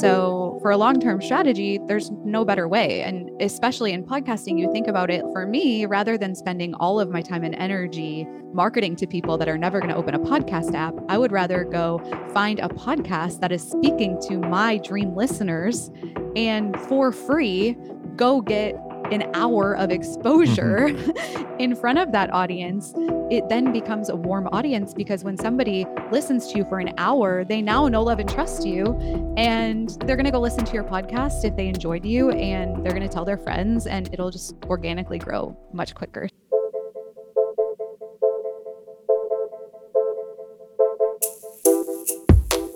so, for a long term strategy, there's no better way. And especially in podcasting, you think about it for me, rather than spending all of my time and energy marketing to people that are never going to open a podcast app, I would rather go find a podcast that is speaking to my dream listeners and for free go get an hour of exposure mm-hmm. in front of that audience, it then becomes a warm audience because when somebody listens to you for an hour, they now know, love, and trust you. And they're going to go listen to your podcast if they enjoyed you and they're going to tell their friends, and it'll just organically grow much quicker.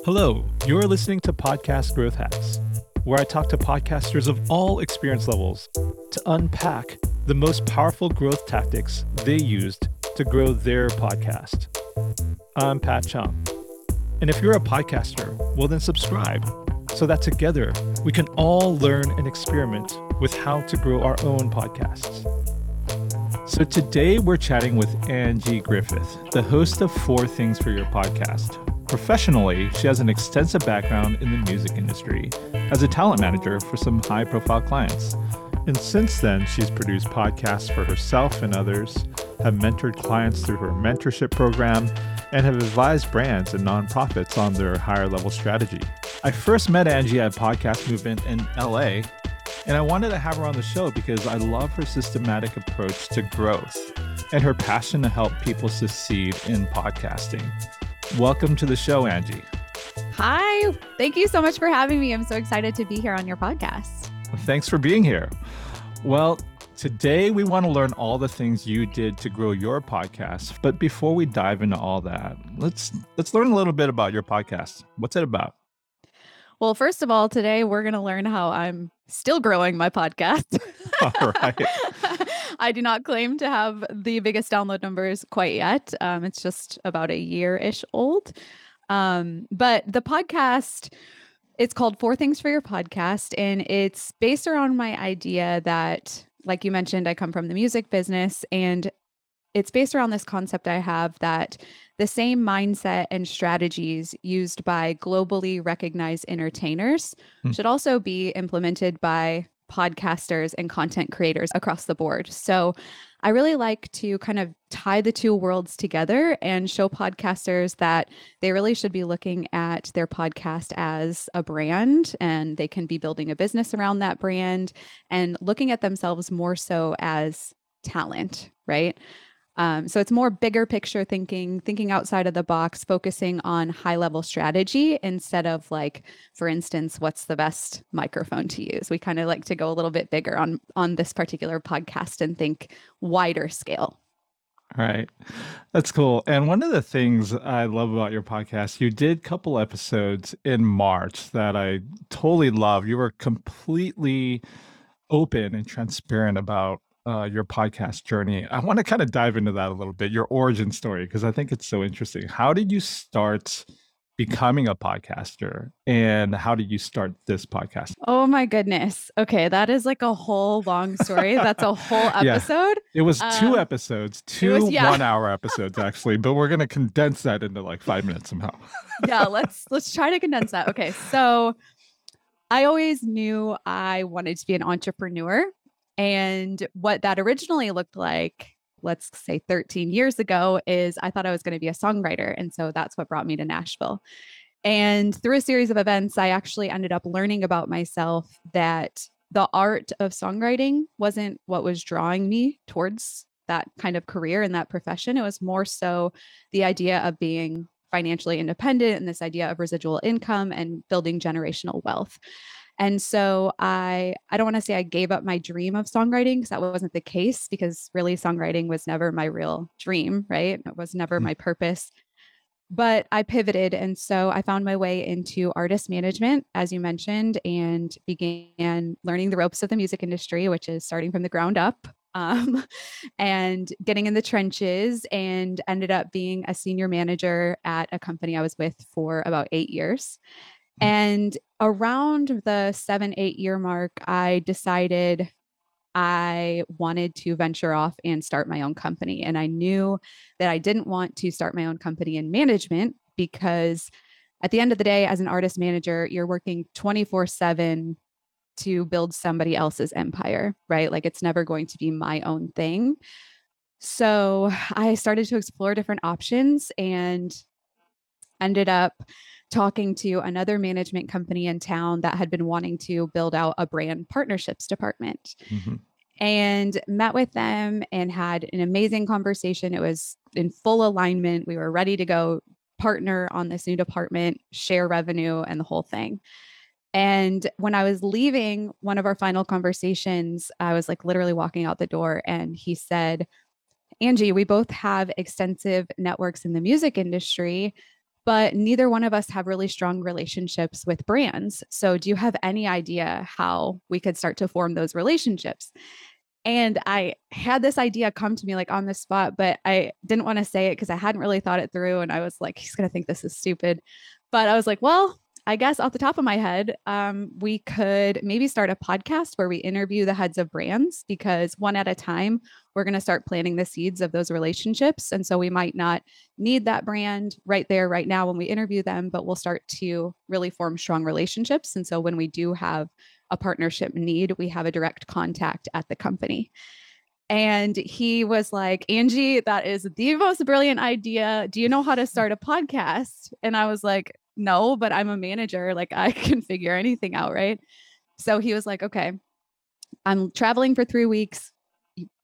Hello, you're listening to Podcast Growth Hacks where I talk to podcasters of all experience levels to unpack the most powerful growth tactics they used to grow their podcast. I'm Pat Chung. And if you're a podcaster, well, then subscribe so that together we can all learn and experiment with how to grow our own podcasts. So today we're chatting with Angie Griffith, the host of Four Things for Your Podcast, Professionally, she has an extensive background in the music industry as a talent manager for some high profile clients. And since then, she's produced podcasts for herself and others, have mentored clients through her mentorship program, and have advised brands and nonprofits on their higher level strategy. I first met Angie at Podcast Movement in LA, and I wanted to have her on the show because I love her systematic approach to growth and her passion to help people succeed in podcasting. Welcome to the show, Angie. Hi. Thank you so much for having me. I'm so excited to be here on your podcast. Thanks for being here. Well, today we want to learn all the things you did to grow your podcast. But before we dive into all that, let's let's learn a little bit about your podcast. What's it about? Well, first of all, today we're going to learn how I'm still growing my podcast. all right. I do not claim to have the biggest download numbers quite yet. Um, it's just about a year ish old. Um, but the podcast, it's called Four Things for Your Podcast. And it's based around my idea that, like you mentioned, I come from the music business. And it's based around this concept I have that the same mindset and strategies used by globally recognized entertainers mm. should also be implemented by podcasters and content creators across the board. So I really like to kind of tie the two worlds together and show podcasters that they really should be looking at their podcast as a brand and they can be building a business around that brand and looking at themselves more so as talent, right? Um, so it's more bigger picture thinking, thinking outside of the box, focusing on high level strategy instead of like, for instance, what's the best microphone to use. We kind of like to go a little bit bigger on on this particular podcast and think wider scale. All right. That's cool. And one of the things I love about your podcast, you did couple episodes in March that I totally love. You were completely open and transparent about uh, your podcast journey. I want to kind of dive into that a little bit, your origin story, because I think it's so interesting. How did you start becoming a podcaster and how did you start this podcast? Oh my goodness. Okay, that is like a whole long story. That's a whole episode. Yeah. It was two um, episodes, two was, yeah. 1-hour episodes actually, but we're going to condense that into like 5 minutes somehow. yeah, let's let's try to condense that. Okay. So I always knew I wanted to be an entrepreneur. And what that originally looked like, let's say 13 years ago, is I thought I was going to be a songwriter. And so that's what brought me to Nashville. And through a series of events, I actually ended up learning about myself that the art of songwriting wasn't what was drawing me towards that kind of career and that profession. It was more so the idea of being financially independent and this idea of residual income and building generational wealth. And so I I don't want to say I gave up my dream of songwriting because that wasn't the case because really songwriting was never my real dream, right? It was never mm-hmm. my purpose. But I pivoted and so I found my way into artist management as you mentioned and began learning the ropes of the music industry, which is starting from the ground up. Um, and getting in the trenches and ended up being a senior manager at a company I was with for about eight years. Mm. And around the seven, eight year mark, I decided I wanted to venture off and start my own company. And I knew that I didn't want to start my own company in management because at the end of the day, as an artist manager, you're working 24 7 to build somebody else's empire, right? Like it's never going to be my own thing. So I started to explore different options and ended up talking to another management company in town that had been wanting to build out a brand partnerships department. Mm-hmm. And met with them and had an amazing conversation. It was in full alignment. We were ready to go partner on this new department, share revenue, and the whole thing. And when I was leaving one of our final conversations, I was like literally walking out the door, and he said, Angie, we both have extensive networks in the music industry, but neither one of us have really strong relationships with brands. So, do you have any idea how we could start to form those relationships? And I had this idea come to me like on the spot, but I didn't want to say it because I hadn't really thought it through. And I was like, he's going to think this is stupid. But I was like, well, I guess off the top of my head, um, we could maybe start a podcast where we interview the heads of brands because one at a time, we're going to start planting the seeds of those relationships. And so we might not need that brand right there, right now when we interview them, but we'll start to really form strong relationships. And so when we do have a partnership need, we have a direct contact at the company. And he was like, Angie, that is the most brilliant idea. Do you know how to start a podcast? And I was like, no, but I'm a manager. Like I can figure anything out. Right. So he was like, okay, I'm traveling for three weeks.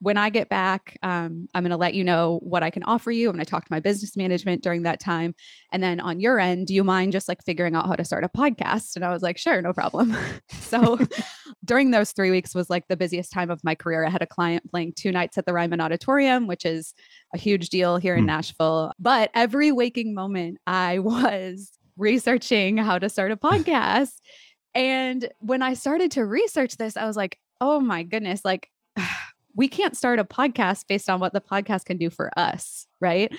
When I get back, um, I'm going to let you know what I can offer you. I'm going to talk to my business management during that time. And then on your end, do you mind just like figuring out how to start a podcast? And I was like, sure, no problem. so during those three weeks was like the busiest time of my career. I had a client playing two nights at the Ryman Auditorium, which is a huge deal here in mm. Nashville. But every waking moment, I was researching how to start a podcast. and when I started to research this, I was like, oh my goodness, like we can't start a podcast based on what the podcast can do for us, right?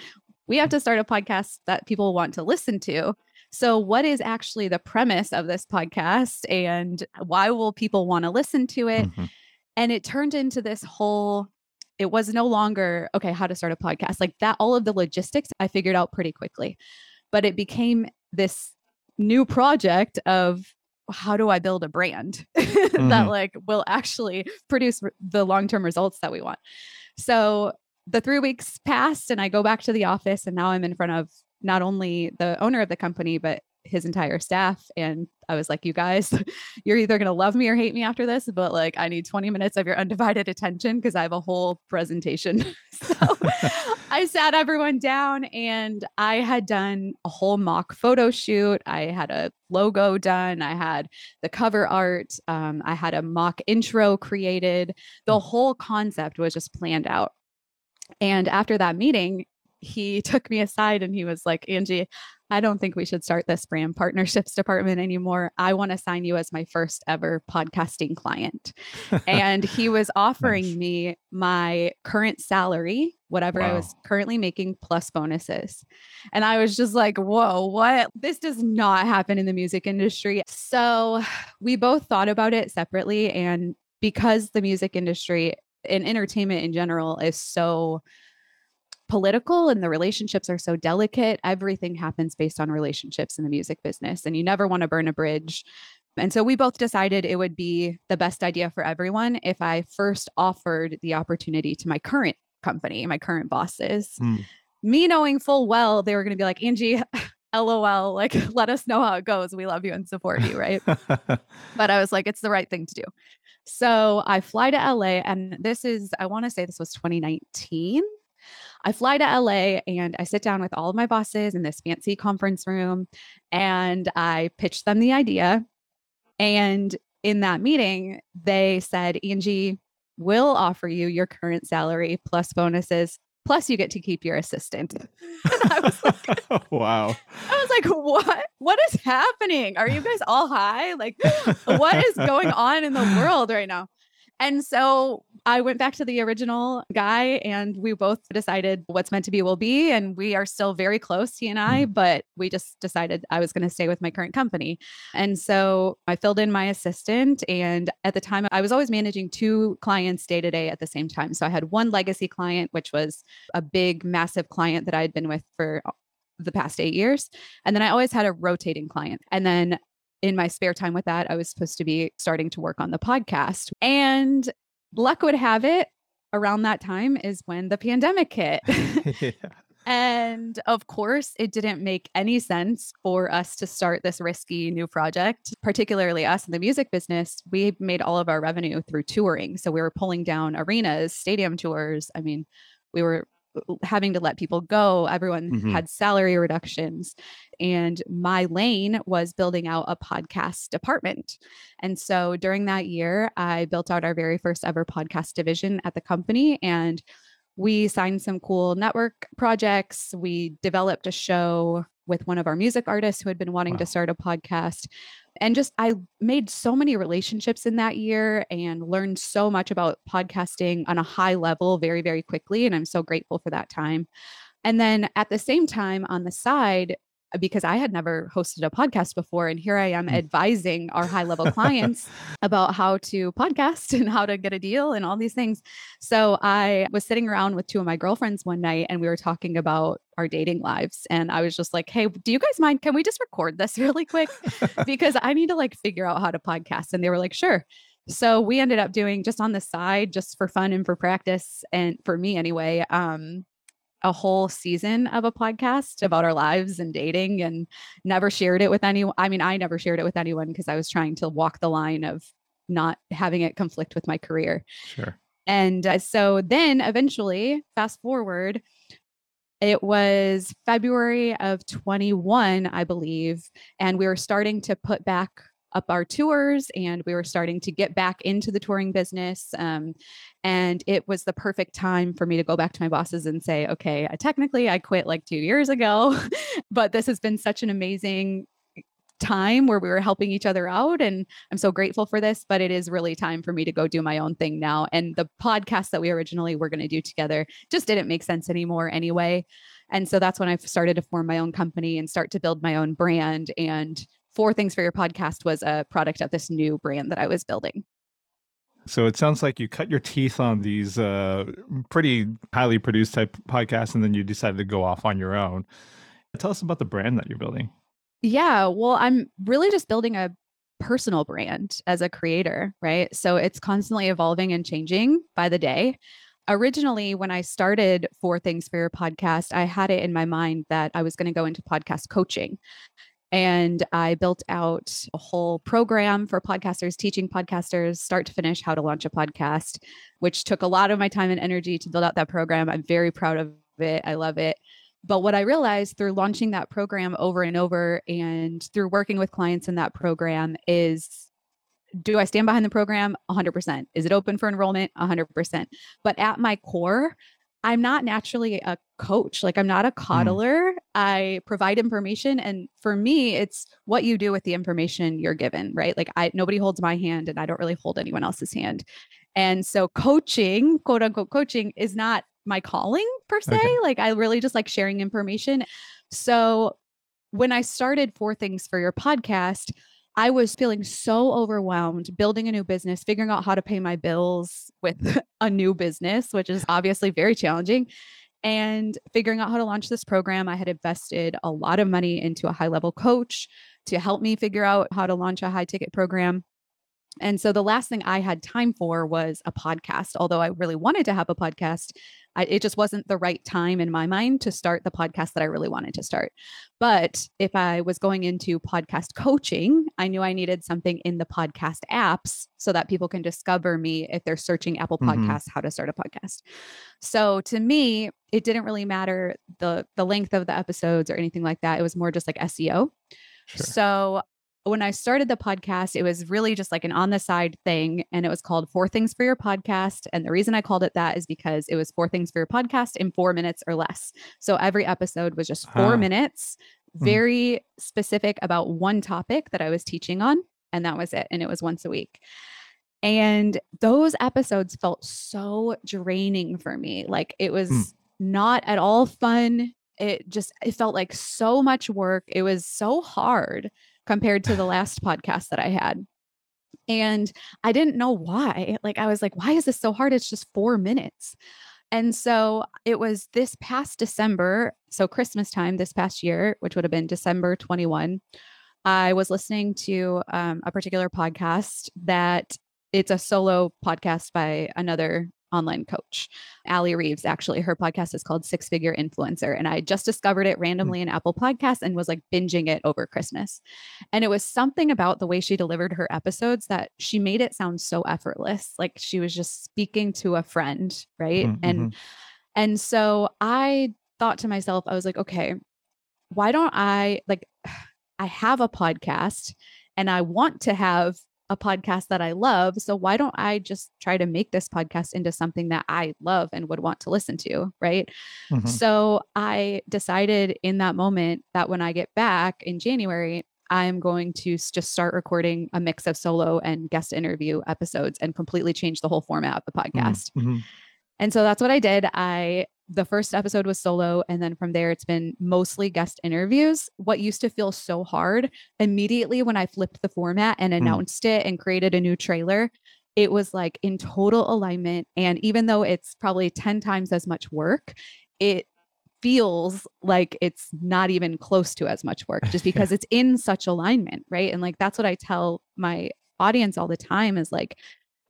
We have to start a podcast that people want to listen to. So, what is actually the premise of this podcast and why will people want to listen to it? Mm-hmm. And it turned into this whole it was no longer okay how to start a podcast like that all of the logistics i figured out pretty quickly but it became this new project of how do I build a brand mm-hmm. that like will actually produce the long-term results that we want. So the 3 weeks passed and I go back to the office and now I'm in front of not only the owner of the company but his entire staff and I was like you guys you're either going to love me or hate me after this but like I need 20 minutes of your undivided attention because I have a whole presentation. so I sat everyone down and I had done a whole mock photo shoot. I had a logo done. I had the cover art. Um, I had a mock intro created. The mm. whole concept was just planned out. And after that meeting, he took me aside and he was like, Angie, I don't think we should start this brand partnerships department anymore. I want to sign you as my first ever podcasting client. and he was offering nice. me my current salary, whatever wow. I was currently making, plus bonuses. And I was just like, whoa, what? This does not happen in the music industry. So we both thought about it separately. And because the music industry and entertainment in general is so political and the relationships are so delicate. Everything happens based on relationships in the music business, and you never want to burn a bridge. And so we both decided it would be the best idea for everyone if I first offered the opportunity to my current company, my current bosses. Mm. Me knowing full well they were going to be like, Angie, LOL, like let us know how it goes. We love you and support you, right? but I was like, it's the right thing to do. So I fly to LA, and this is, I want to say this was 2019. I fly to LA and I sit down with all of my bosses in this fancy conference room and I pitch them the idea. And in that meeting, they said, Angie, we'll offer you your current salary plus bonuses plus you get to keep your assistant. I was like, wow. I was like, what? What is happening? Are you guys all high? Like, what is going on in the world right now? And so I went back to the original guy and we both decided what's meant to be will be. And we are still very close, he and I, mm. but we just decided I was going to stay with my current company. And so I filled in my assistant. And at the time, I was always managing two clients day to day at the same time. So I had one legacy client, which was a big, massive client that I had been with for the past eight years. And then I always had a rotating client. And then in my spare time with that, I was supposed to be starting to work on the podcast. And luck would have it, around that time is when the pandemic hit. yeah. And of course, it didn't make any sense for us to start this risky new project, particularly us in the music business. We made all of our revenue through touring. So we were pulling down arenas, stadium tours. I mean, we were having to let people go. Everyone mm-hmm. had salary reductions. And my lane was building out a podcast department. And so during that year, I built out our very first ever podcast division at the company. And we signed some cool network projects. We developed a show with one of our music artists who had been wanting wow. to start a podcast. And just, I made so many relationships in that year and learned so much about podcasting on a high level very, very quickly. And I'm so grateful for that time. And then at the same time, on the side, because I had never hosted a podcast before. And here I am mm. advising our high level clients about how to podcast and how to get a deal and all these things. So I was sitting around with two of my girlfriends one night and we were talking about our dating lives. And I was just like, hey, do you guys mind? Can we just record this really quick? because I need to like figure out how to podcast. And they were like, sure. So we ended up doing just on the side, just for fun and for practice, and for me anyway, um, a whole season of a podcast about our lives and dating and never shared it with anyone. I mean, I never shared it with anyone because I was trying to walk the line of not having it conflict with my career. Sure. And uh, so then eventually, fast forward, it was February of 21, I believe, and we were starting to put back up our tours and we were starting to get back into the touring business. Um, and it was the perfect time for me to go back to my bosses and say, okay, I, technically I quit like two years ago, but this has been such an amazing time where we were helping each other out and I'm so grateful for this but it is really time for me to go do my own thing now and the podcast that we originally were going to do together just didn't make sense anymore anyway and so that's when I started to form my own company and start to build my own brand and Four Things for Your Podcast was a product of this new brand that I was building. So it sounds like you cut your teeth on these uh, pretty highly produced type podcasts, and then you decided to go off on your own. Tell us about the brand that you're building. Yeah, well, I'm really just building a personal brand as a creator, right? So it's constantly evolving and changing by the day. Originally, when I started Four Things for Your Podcast, I had it in my mind that I was going to go into podcast coaching. And I built out a whole program for podcasters, teaching podcasters start to finish how to launch a podcast, which took a lot of my time and energy to build out that program. I'm very proud of it. I love it. But what I realized through launching that program over and over and through working with clients in that program is do I stand behind the program? 100%. Is it open for enrollment? 100%. But at my core, I'm not naturally a coach. Like I'm not a mm. coddler. Mm. I provide information and for me it's what you do with the information you're given, right? Like I nobody holds my hand and I don't really hold anyone else's hand. And so coaching, quote unquote coaching is not my calling per se. Okay. Like I really just like sharing information. So when I started Four Things for Your podcast, I was feeling so overwhelmed building a new business, figuring out how to pay my bills with a new business, which is obviously very challenging, and figuring out how to launch this program. I had invested a lot of money into a high level coach to help me figure out how to launch a high ticket program. And so the last thing I had time for was a podcast. Although I really wanted to have a podcast, I, it just wasn't the right time in my mind to start the podcast that I really wanted to start. But if I was going into podcast coaching, I knew I needed something in the podcast apps so that people can discover me if they're searching Apple mm-hmm. Podcasts, mm-hmm. how to start a podcast. So to me, it didn't really matter the the length of the episodes or anything like that. It was more just like SEO. Sure. So when I started the podcast, it was really just like an on the side thing. And it was called Four Things for Your Podcast. And the reason I called it that is because it was four things for your podcast in four minutes or less. So every episode was just four minutes, hmm. very mm. specific about one topic that I was teaching on. And that was it. And it was once a week. And those episodes felt so draining for me. Like it was mm. not at all fun. It just, it felt like so much work. It was so hard compared to the last podcast that I had. And I didn't know why. Like, I was like, why is this so hard? It's just four minutes. And so it was this past December, so Christmas time this past year, which would have been December 21. I was listening to um, a particular podcast that it's a solo podcast by another online coach. Allie Reeves, actually, her podcast is called Six Figure Influencer. And I just discovered it randomly in Apple Podcasts and was like binging it over Christmas. And it was something about the way she delivered her episodes that she made it sound so effortless. Like she was just speaking to a friend, right? Mm-hmm. And and so I thought to myself, I was like, okay, why don't I like I have a podcast and I want to have a podcast that I love. So why don't I just try to make this podcast into something that I love and would want to listen to? Right. Mhm. So I decided in that moment that when I get back in January, I'm going to just start recording a mix of solo and guest interview episodes and completely change the whole format of the podcast. Mhm. And so that's what I did. I the first episode was solo and then from there it's been mostly guest interviews. What used to feel so hard immediately when I flipped the format and mm-hmm. announced it and created a new trailer, it was like in total alignment and even though it's probably 10 times as much work, it feels like it's not even close to as much work just because it's in such alignment, right? And like that's what I tell my audience all the time is like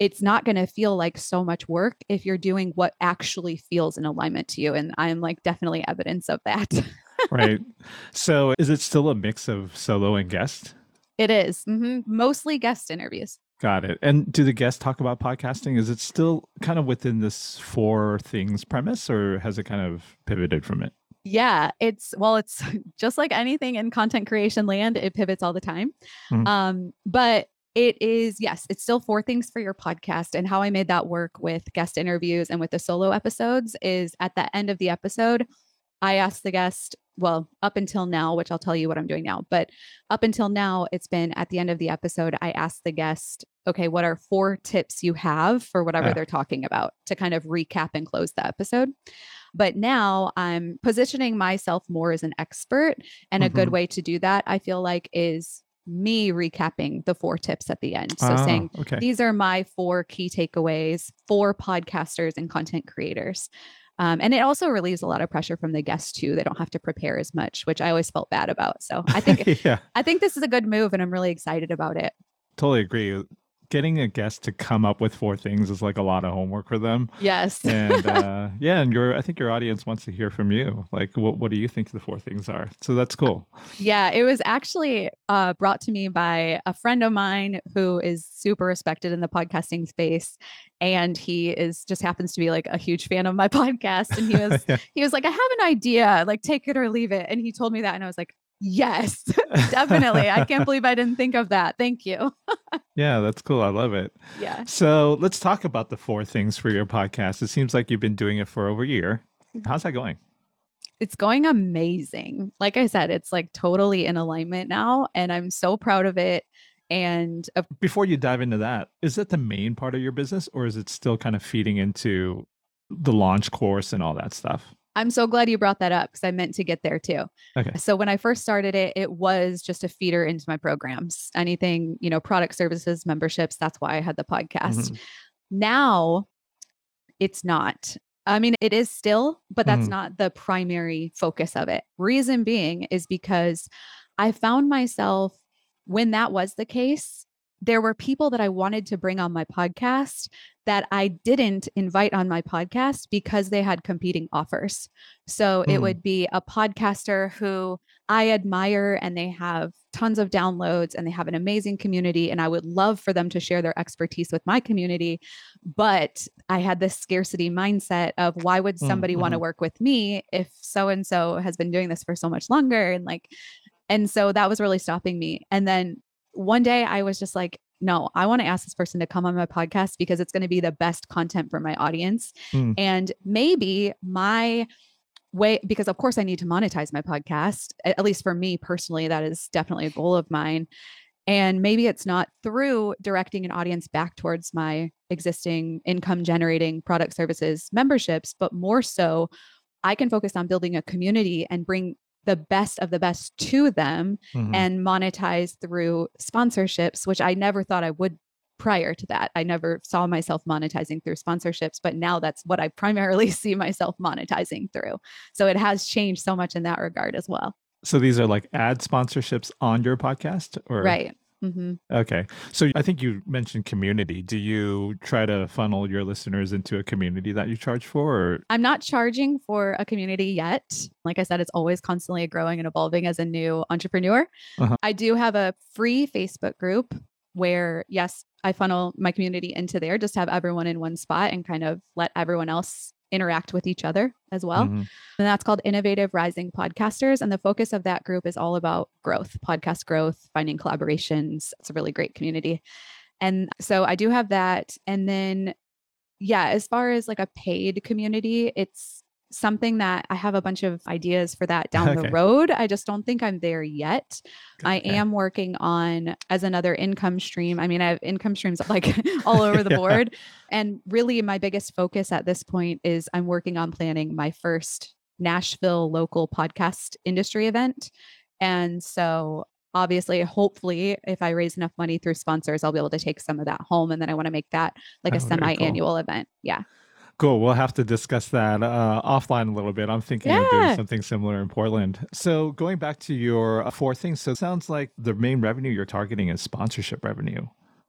it's not going to feel like so much work if you're doing what actually feels in alignment to you. And I'm like definitely evidence of that. right. So is it still a mix of solo and guest? it is Mm-hmm. mostly guest interviews. Got it. And do the guests talk about podcasting? Is it still kind of within this four things premise or has it kind of pivoted from it? Yeah, it's well, it's just like anything in content creation land, it pivots all the time. Mhm. Um, but it is, yes, it's still four things for your podcast. And how I made that work with guest interviews and with the solo episodes is at the end of the episode, I asked the guest, well, up until now, which I'll tell you what I'm doing now, but up until now, it's been at the end of the episode, I asked the guest, okay, what are four tips you have for whatever Yeah. they're talking about to kind of recap and close the episode? But now I'm positioning myself more as an expert. And a good Mhm. way to do that, I feel like, is me recapping the four tips at the end. So Ah, saying, okay. these are my four key takeaways for podcasters and content creators. Um, and it also relieves a lot of pressure from the guests too. They don't have to prepare as much, which I always felt bad about. So I think yeah, I think this is a good move, and I'm really excited about it. totally agree. Getting a guest to come up with four things is like a lot of homework for them. Yes. And uh, yeah, and your I think your audience wants to hear from you. Like, what what do you think the four things are? So that's cool. Yeah, it was actually uh, brought to me by a friend of mine who is super respected in the podcasting space, and he is just happens to be like a huge fan of my podcast. And he was yeah. he was like, "I have an idea, like take it or leave it." And he told me that, and I was like, "Yes, definitely! I can't believe I didn't think of that. Thank you." yeah, that's cool. I love it. Yeah, So let's talk about the four things for your podcast. It seems like you've been doing it for over a year. Mm-hmm. How's that going? it's going amazing. Like I said, it's like totally in alignment now, and I'm so proud of it. And Before you dive into that, is that the main part of your business or is it still kind of feeding into the launch course and all that stuff? I'm so glad you brought that up because I meant to get there too. Okay. So when I first started it, it was just a feeder into my programs. Anything, you know, product services, memberships. That's why I had the podcast. Mhm. Now it's not. I mean, it is still, but that's Mhm. not the primary focus of it. Reason being is because I found myself when that was the case, there were people that I wanted to bring on my podcast that I didn't invite on my podcast because they had competing offers. So it Mm. would be a podcaster who I admire and they have tons of downloads and they have an amazing community. And I would love for them to share their expertise with my community. But I had this scarcity mindset of why would Mm, somebody want to work with me if so and so has been doing this for so much longer? And like, and so that was really stopping me. And then one day I was just like, no, I want to ask this person to come on my podcast because it's going to be the best content for my audience. Mm. And maybe my way, because of course I need to monetize my podcast, at least for me personally, that is definitely a goal of mine. And maybe it's not through directing an audience back towards my existing income generating product services memberships, but more so, I can focus on building a community and bring the best of the best to them Mhm. and monetize through sponsorships, which I never thought I would prior to that. I never saw myself monetizing through sponsorships, but now that's what I primarily see myself monetizing through. So it has changed so much in that regard as well. So these are like ad sponsorships on your podcast or Right. Hmm Okay. So I think you mentioned community. Do you try to funnel your listeners into a community that you charge for or I'm not charging for a community yet. Like I said, it's always constantly growing and evolving as a new entrepreneur. Uh-huh. I do have a free Facebook group where, yes, I funnel my community into there, just have everyone in one spot and kind of let everyone else interact with each other as well. Mhm. And that's called Innovative Rising Podcasters. And the focus of that group is all about growth, podcast growth, finding collaborations. It's a really great community. And so I do have that. And then, yeah, as far as like a paid community, it's something that I have a bunch of ideas for that down Okay. the road. I just don't think I'm there yet. I am working on as another income stream. I mean, I have income streams like all over the Yeah. board. And really, my biggest focus at this point is I'm working on planning my first Nashville local podcast industry event. And so, obviously, hopefully, if I raise enough money through sponsors, I'll be able to take some of that home. And then I want to make that like a Oh, very semi annual event. Yeah. Cool. We'll have to discuss that uh, offline a little bit. I'm thinking of doing something similar in Portland. So, going back to your uh, four things, so it sounds like the main revenue you're targeting is sponsorship revenue.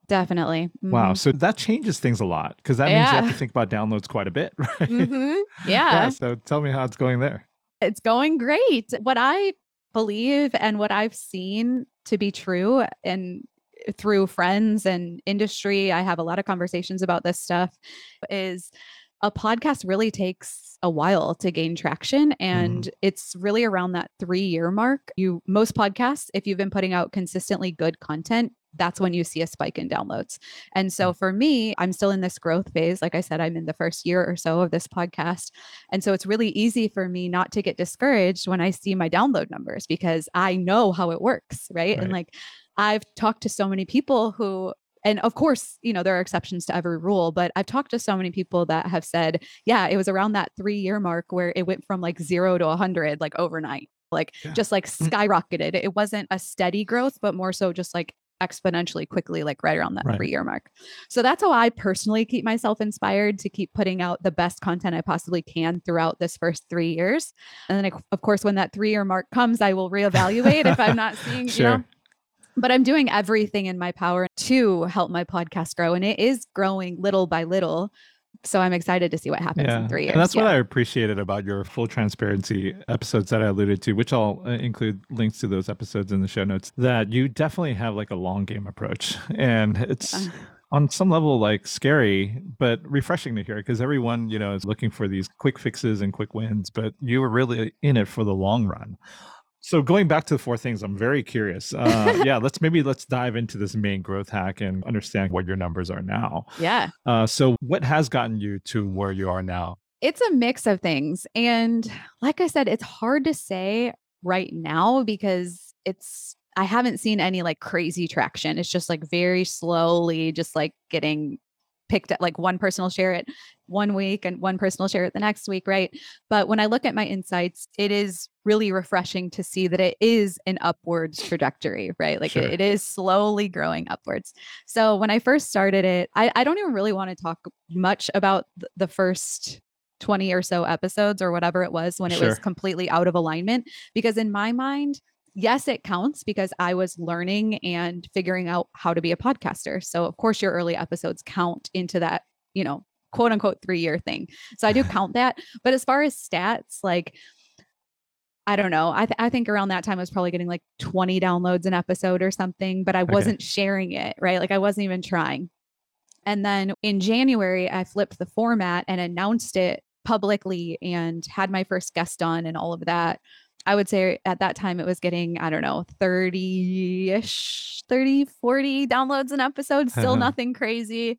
Definitely. Wow. Mhm. So that changes things a lot because that means you have to think about downloads quite a bit, right? Mhm. yeah. Yeah. So, tell me how it's going there. It's going great. What I believe and what I've seen to be true and through friends and industry, I have a lot of conversations about this stuff is a podcast really takes a while to gain traction and mm-hmm. it's really around that 3 year mark. You most podcasts if you've been putting out consistently good content, that's when you see a spike in downloads. And so mm. for me, I'm still in this growth phase. Like I said, I'm in the first year or so of this podcast. And so it's really easy for me not to get discouraged when I see my download numbers because I know how it works. Right. And like I've talked to so many people who, and of course, you know, there are exceptions to every rule, but I've talked to so many people that have said, yeah, it was around that three year mark where it went from like zero to 100 like overnight, like Yeah. just like Mm. skyrocketed. It wasn't a steady growth, but more so just like exponentially quickly, like right around that Right. three year mark. So that's how I personally keep myself inspired to keep putting out the best content I possibly can throughout this first three years. And then, of- course, when that three year mark comes, I will reevaluate if I'm not seeing, you know. But I'm doing everything in my power to help my podcast grow. And it is growing little by little. So I'm excited to see what happens in three years. And that's what I appreciated about your full transparency episodes that I alluded to, which I'll uh, include links to those episodes in the show notes, that you definitely have like a long game approach. And it's Uh. on some level like scary, but refreshing to hear because everyone, you know, is looking for these quick fixes and quick wins, but you were really in it for the long run. So going back to the four things, I'm very curious. Uh, yeah, let's maybe let's dive into this main growth hack and understand what your numbers are now. yeah. Uh, so what has gotten you to where you are now? It's a mix of things. And like I said, it's hard to say right now because it's, I haven't seen any like crazy traction. It's just like very slowly, just like getting picked up. Like one person will share it one week and one person will share it the next week. Right. But when I look at my insights, it is really refreshing to see that it is an upwards trajectory, right? Like Sure. it, it is slowly growing upwards. So when I first started it, I, I don't even really want to talk much about th- the first 20 or so episodes or whatever it was when it was completely out of alignment. Because in my mind, yes, it counts because I was learning and figuring out how to be a podcaster. So, of course, your early episodes count into that, you know, quote unquote three year thing. So I do count that. But as far as stats, like, I don't know. I, th- I think around that time I was probably getting like 20 downloads an episode or something, but I wasn't sharing it, right? Like I wasn't even trying. And then in January, I flipped the format and announced it publicly and had my first guest on and all of that. I would say at that time it was getting, I don't know, 30 ish, 30, 40 downloads an episode, still Uh-huh. nothing crazy.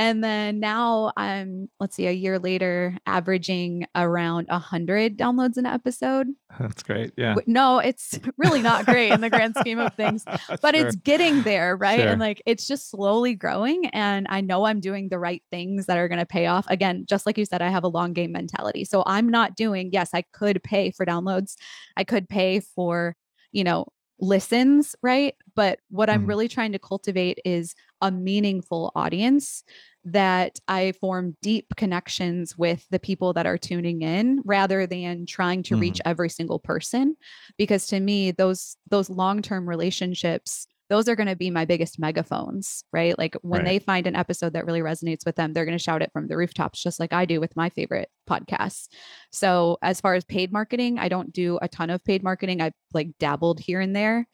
And then now I'm, let's see, a year later, averaging around 100 downloads an episode. That's great. Yeah. No, it's really not great in the grand scheme of things but Sure. it's getting there right Sure. and like it's just slowly growing and i know i'm doing the right things that are going to pay off again just like you said i have a long game mentality so i'm not doing yes i could pay for downloads i could pay for you know listens, right? But what I'm Mhm. really trying to cultivate is a meaningful audience that I form deep connections with the people that are tuning in rather than trying to reach mm-hmm. every single person because to me those those long-term relationships those are going to be my biggest megaphones, right? Like when Right. they find an episode that really resonates with them, they're going to shout it from the rooftops, just like I do with my favorite podcasts. So, as far as paid marketing, I don't do a ton of paid marketing. I've like dabbled here and there,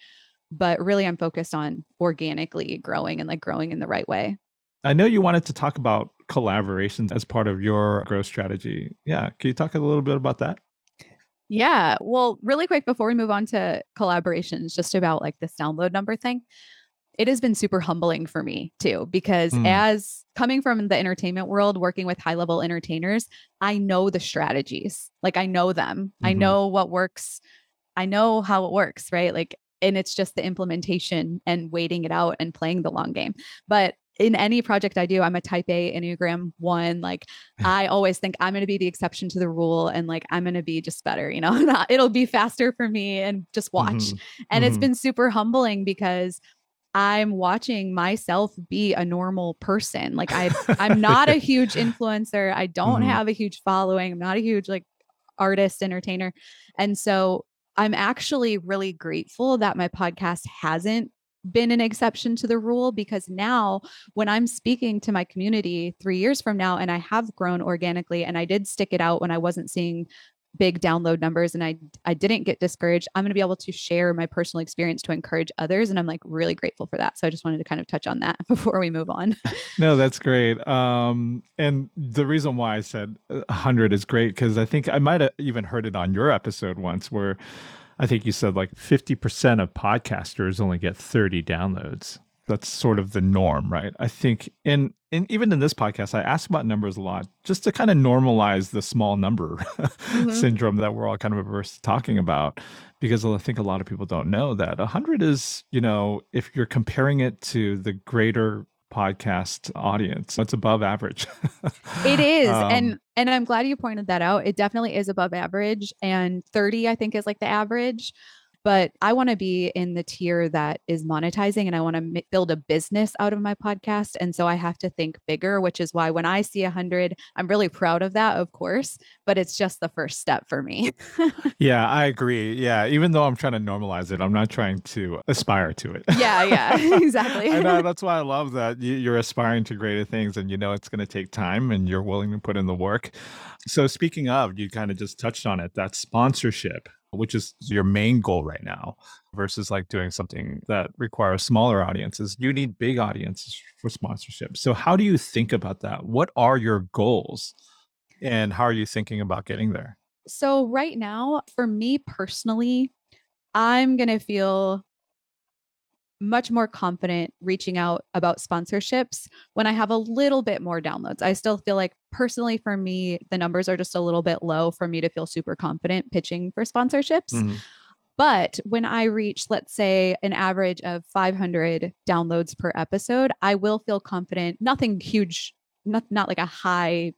but really I'm focused on organically growing and like growing in the right way. I know you wanted to talk about collaborations as part of your growth strategy. Yeah. Can you talk a little bit about that? Yeah. Well, really quick before we move on to collaborations, just about like this download number thing. It has been super humbling for me too, because Mm. as coming from the entertainment world, working with high level entertainers, I know the strategies. Like I know them, I Mhm. know what works, I know how it works, right? Like, and it's just the implementation and waiting it out and playing the long game. But in any project I do, I'm a type A Enneagram one. Like I always think I'm going to be the exception to the rule and like I'm going to be just better, you know, it'll be faster for me and just watch. Mhm. And it's Mhm. been super humbling because I'm watching myself be a normal person. Like I I'm not a huge influencer. I don't Mhm. have a huge following. I'm not a huge like artist entertainer. And so I'm actually really grateful that my podcast hasn't been an exception to the rule because now when I'm speaking to my community 3 years from now and I have grown organically and I did stick it out when I wasn't seeing big download numbers and I I didn't get discouraged, I'm going to be able to share my personal experience to encourage others and I'm like really grateful for that. So I just wanted to kind of touch on that before we move on. No, that's great. Um, and the reason why I said uh, 100 is great because I think I might have even heard it on your episode once where I think you said like 50% of podcasters only get 30 downloads. That's sort of the norm, right? I think, and, and even in this podcast, I ask about numbers a lot just to kind of normalize the small number mm-hmm. syndrome that we're all kind of averse to talking about. Because I think a lot of people don't know that 100 is, you know, if you're comparing it to the greater podcast audience, it's above average. It is. Um, and and I'm glad you pointed that out. It definitely is above average and 30 I think is like the average. But I want to be in the tier that is monetizing and I want to m- build a business out of my podcast. And so I have to think bigger, which is why when I see a 100, I'm really proud of that, of course, but it's just the first step for me. yeah, I agree. Yeah, even though I'm trying to normalize it, I'm not trying to aspire to it. yeah, yeah, exactly. I know that's why I love that you're aspiring to greater things, and you know it's going to take time, and you're willing to put in the work. So, speaking of, you kind of just touched on it. That sponsorship, which is your main goal right now, versus like doing something that requires smaller audiences. You need big audiences for sponsorship. So, how do you think about that? What are your goals, and how are you thinking about getting there? So right now, for me personally, I'm going to feel much more confident reaching out about sponsorships when I have a little bit more downloads. I still feel like personally for me, the numbers are just a little bit low for me to feel super confident pitching for sponsorships. Mhm. But when I reach, let's say, an average of 500 downloads per episode, I will feel confident. Nothing huge, not, not like a high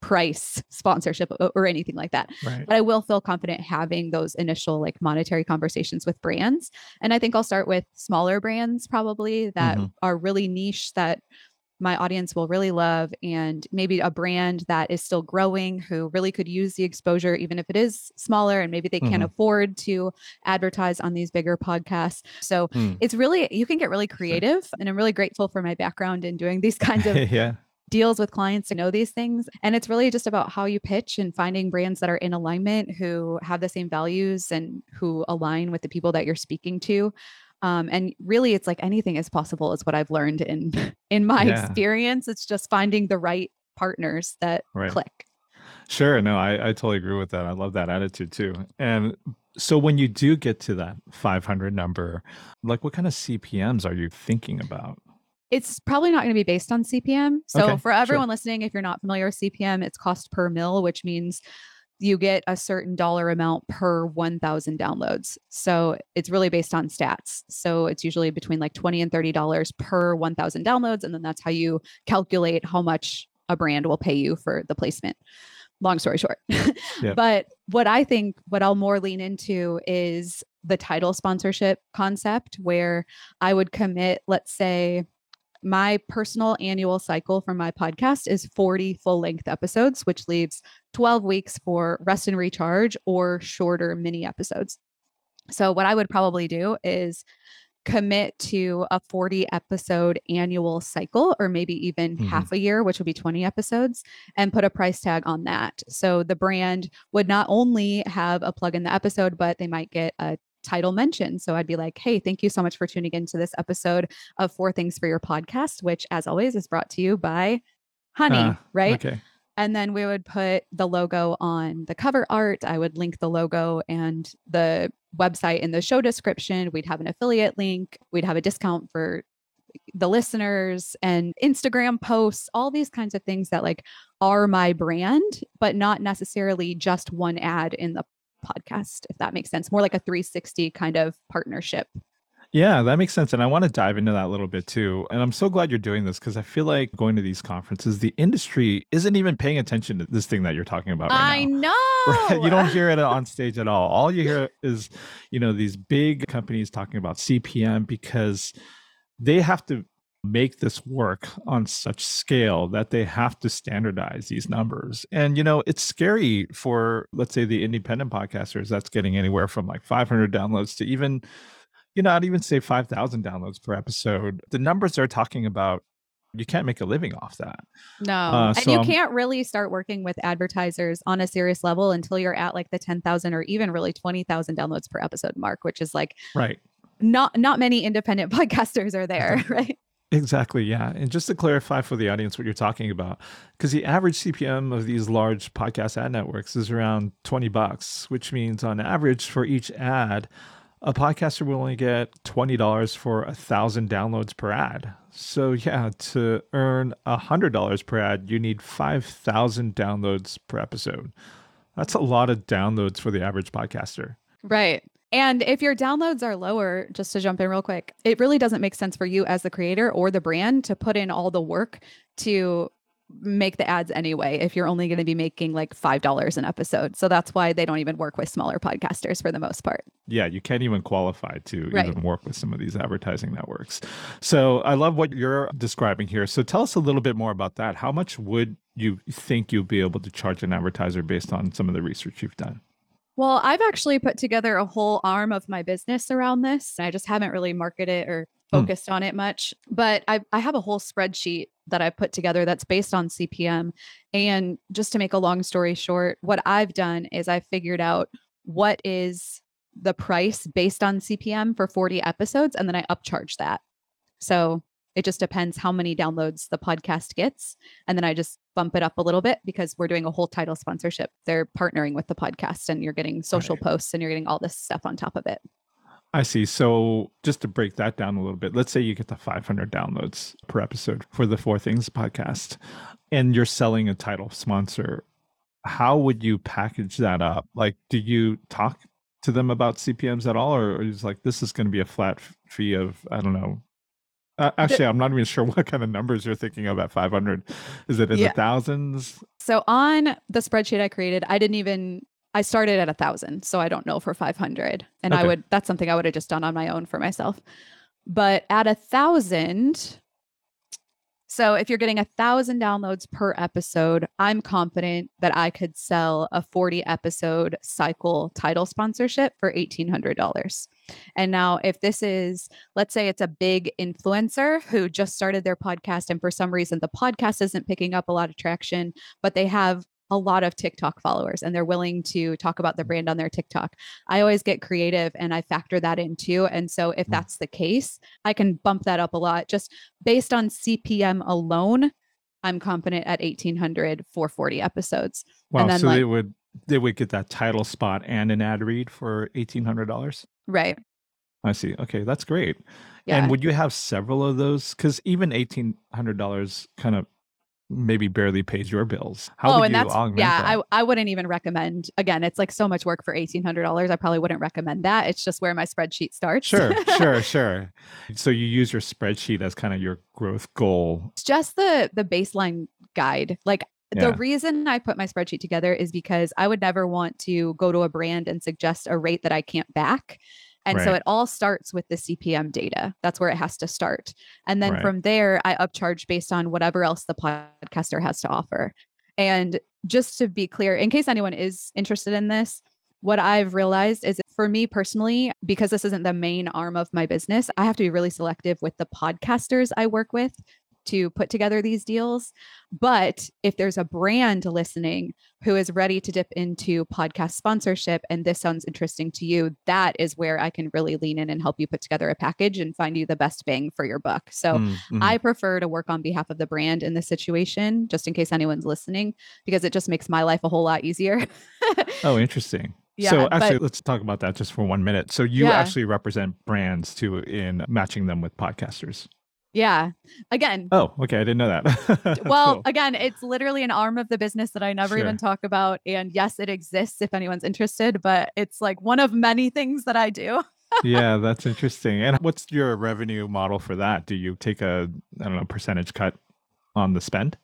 price sponsorship or anything like that Right. but I will feel confident having those initial like monetary conversations with brands. And I think I'll start with smaller brands probably that Mhm. are really niche that my audience will really love and maybe a brand that is still growing who really could use the exposure even if it is smaller and maybe they can't Mhm. afford to advertise on these bigger podcasts. So Mm. it's really you can get really creative and I'm really grateful for my background in doing these kinds of yeah. Deals with clients to know these things. And it's really just about how you pitch and finding brands that are in alignment, who have the same values and who align with the people that you're speaking to. Um, and really, it's like anything is possible, is what I've learned in in my Yeah. experience. It's just finding the right partners that Right. click. Sure. No, I, I totally agree with that. I love that attitude too. And so when you do get to that 500 number, like what kind of CPMs are you thinking about? It's probably not going to be based on CPM. So Okay, for sure. everyone listening, if you're not familiar with CPM, it's cost per mil, which means you get a certain dollar amount per 1000 downloads. So it's really based on stats. So it's usually between like 20 and 30 dollars per 1000 downloads and then that's how you calculate how much a brand will pay you for the placement. Long story short. Yep. But what I think what I'll more lean into is the title sponsorship concept where I would commit, let's say, my personal annual cycle for my podcast is 40 full length episodes, which leaves 12 weeks for rest and recharge or shorter mini episodes. So, what I would probably do is commit to a 40 episode annual cycle or maybe even mm-hmm. half a year which would be 20 episodes and put a price tag on that so the brand would not only have a plug in the episode but they might get a title mention so i'd be like hey thank you so much for tuning into this episode of four things for your podcast which as always is brought to you by honey uh, right okay and then we would put the logo on the cover art. I would link the logo and the website in the show description. We'd have an affiliate link. We'd have a discount for the listeners and Instagram posts, all these kinds of things that like are my brand, but not necessarily just one ad in the podcast, if that makes sense. More like a 360 kind of partnership. Yeah, that makes sense. And I want to dive into that a little bit too. And I'm so glad you're doing this because I feel like going to these conferences, the industry isn't even paying attention to this thing that you're talking about right I now. know. Right? You don't hear it on stage at all. All you hear is, you know, these big companies talking about CPM because they have to make this work on such scale that they have to standardize these numbers. And you know, it's scary for let's say the independent podcasters that's getting anywhere from like 500 downloads to even you know, I'd even say 5,000 downloads per episode. The numbers they're talking about, you can't make a living off that. No. Uh, and you can't really start working with advertisers on a serious level until you're at like the 10,000 or even really 20,000 downloads per episode mark, which is like, right. Not not many independent podcasters are there, right? Exactly, yeah. And just to clarify for the audience what you're talking about, because the average CPM of these large podcast ad networks is around 20 bucks, which means on average for each ad, a podcaster will only get $20 for a thousand downloads per ad. So yeah, to earn a hundred dollars per ad, you need 5,000 downloads per episode. That's a lot of downloads for the average podcaster. Right. And if your downloads are lower, just to jump in real quick, it really doesn't make sense for you as the creator or the brand to put in all the work to make the ads anyway if you're only going to be making like $5 an episode. So that's why they don't even work with smaller podcasters for the most part. Yeah, you can't even qualify to right. even work with some of these advertising networks. So I love what you're describing here. So tell us a little bit more about that. How much would you think you'll be able to charge an advertiser based on some of the research you've done? Well, I've actually put together a whole arm of my business around this. I just haven't really marketed or Hmm. focused mm. on it much, but I, I have a whole spreadsheet that I put together that's based on CPM. And just to make a long story short, what I've done is I figured out what is the price based on CPM for 40 episodes, and then I upcharge that. So it just depends how many downloads the podcast gets. And then I just bump it up a little bit because we're doing a whole title sponsorship. They're partnering with the podcast and you're getting social right. posts and you're getting all this stuff on top of it. I see. So just to break that down a little bit, let's say you get the 500 downloads per episode for the Four Things podcast and you're selling a title sponsor. How would you package that up? Like, do you talk to them about CPMs at all? Or is like, this is going to be a flat fee of, I don't know. Uh, actually, I'm not even sure what kind of numbers you're thinking of at 500. Is it in yeah. the thousands? So on the spreadsheet I created, I didn't even I started at a thousand, so I don't know for 500. And okay. I would, that's something I would have just done on my own for myself. But at a thousand, so if you're getting a thousand downloads per episode, I'm confident that I could sell a 40 episode cycle title sponsorship for $1,800. And now, if this is, let's say it's a big influencer who just started their podcast, and for some reason the podcast isn't picking up a lot of traction, but they have a lot of TikTok followers and they're willing to talk about the brand on their TikTok. I always get creative and I factor that in too. And so if mm. that's the case, I can bump that up a lot just based on CPM alone. I'm confident at 1800 for 40 episodes. Wow. so like, they would, they would get that title spot and an ad read for $1,800. Right. I see. Okay. That's great. Yeah. And would you have several of those? Cause even $1,800 kind of maybe barely pays your bills. How oh, and that's yeah, that? I, I wouldn't even recommend again, it's like so much work for eighteen hundred dollars. I probably wouldn't recommend that. It's just where my spreadsheet starts. Sure, sure, sure. So you use your spreadsheet as kind of your growth goal. It's just the the baseline guide. Like yeah. The reason I put my spreadsheet together is because I would never want to go to a brand and suggest a rate that I can't back And so it all starts with the CPM data. That's where it has to start. And then Right. from there, I upcharge based on whatever else the podcaster has to offer. And just to be clear, in case anyone is interested in this, what I've realized is for me personally, because this isn't the main arm of my business, I have to be really selective with the podcasters I work with to put together these deals. But if there's a brand listening who is ready to dip into podcast sponsorship and this sounds interesting to you, that is where I can really lean in and help you put together a package and find you the best bang for your buck. So Mm, mhm. I prefer to work on behalf of the brand in this situation, just in case anyone's listening, because it just makes my life a whole lot easier. Oh, interesting. Yeah, so actually, but- let's talk about that just for one minute. So you Yeah. actually represent brands too in matching them with podcasters. Yeah. Again, Oh, okay. I didn't know that. well, Cool. again, it's literally an arm of the business that I never even talk about. And yes, it exists if anyone's interested, but it's like one of many things that I do. yeah, that's interesting. And what's your revenue model for that? Do you take a I don't know percentage cut on the spend?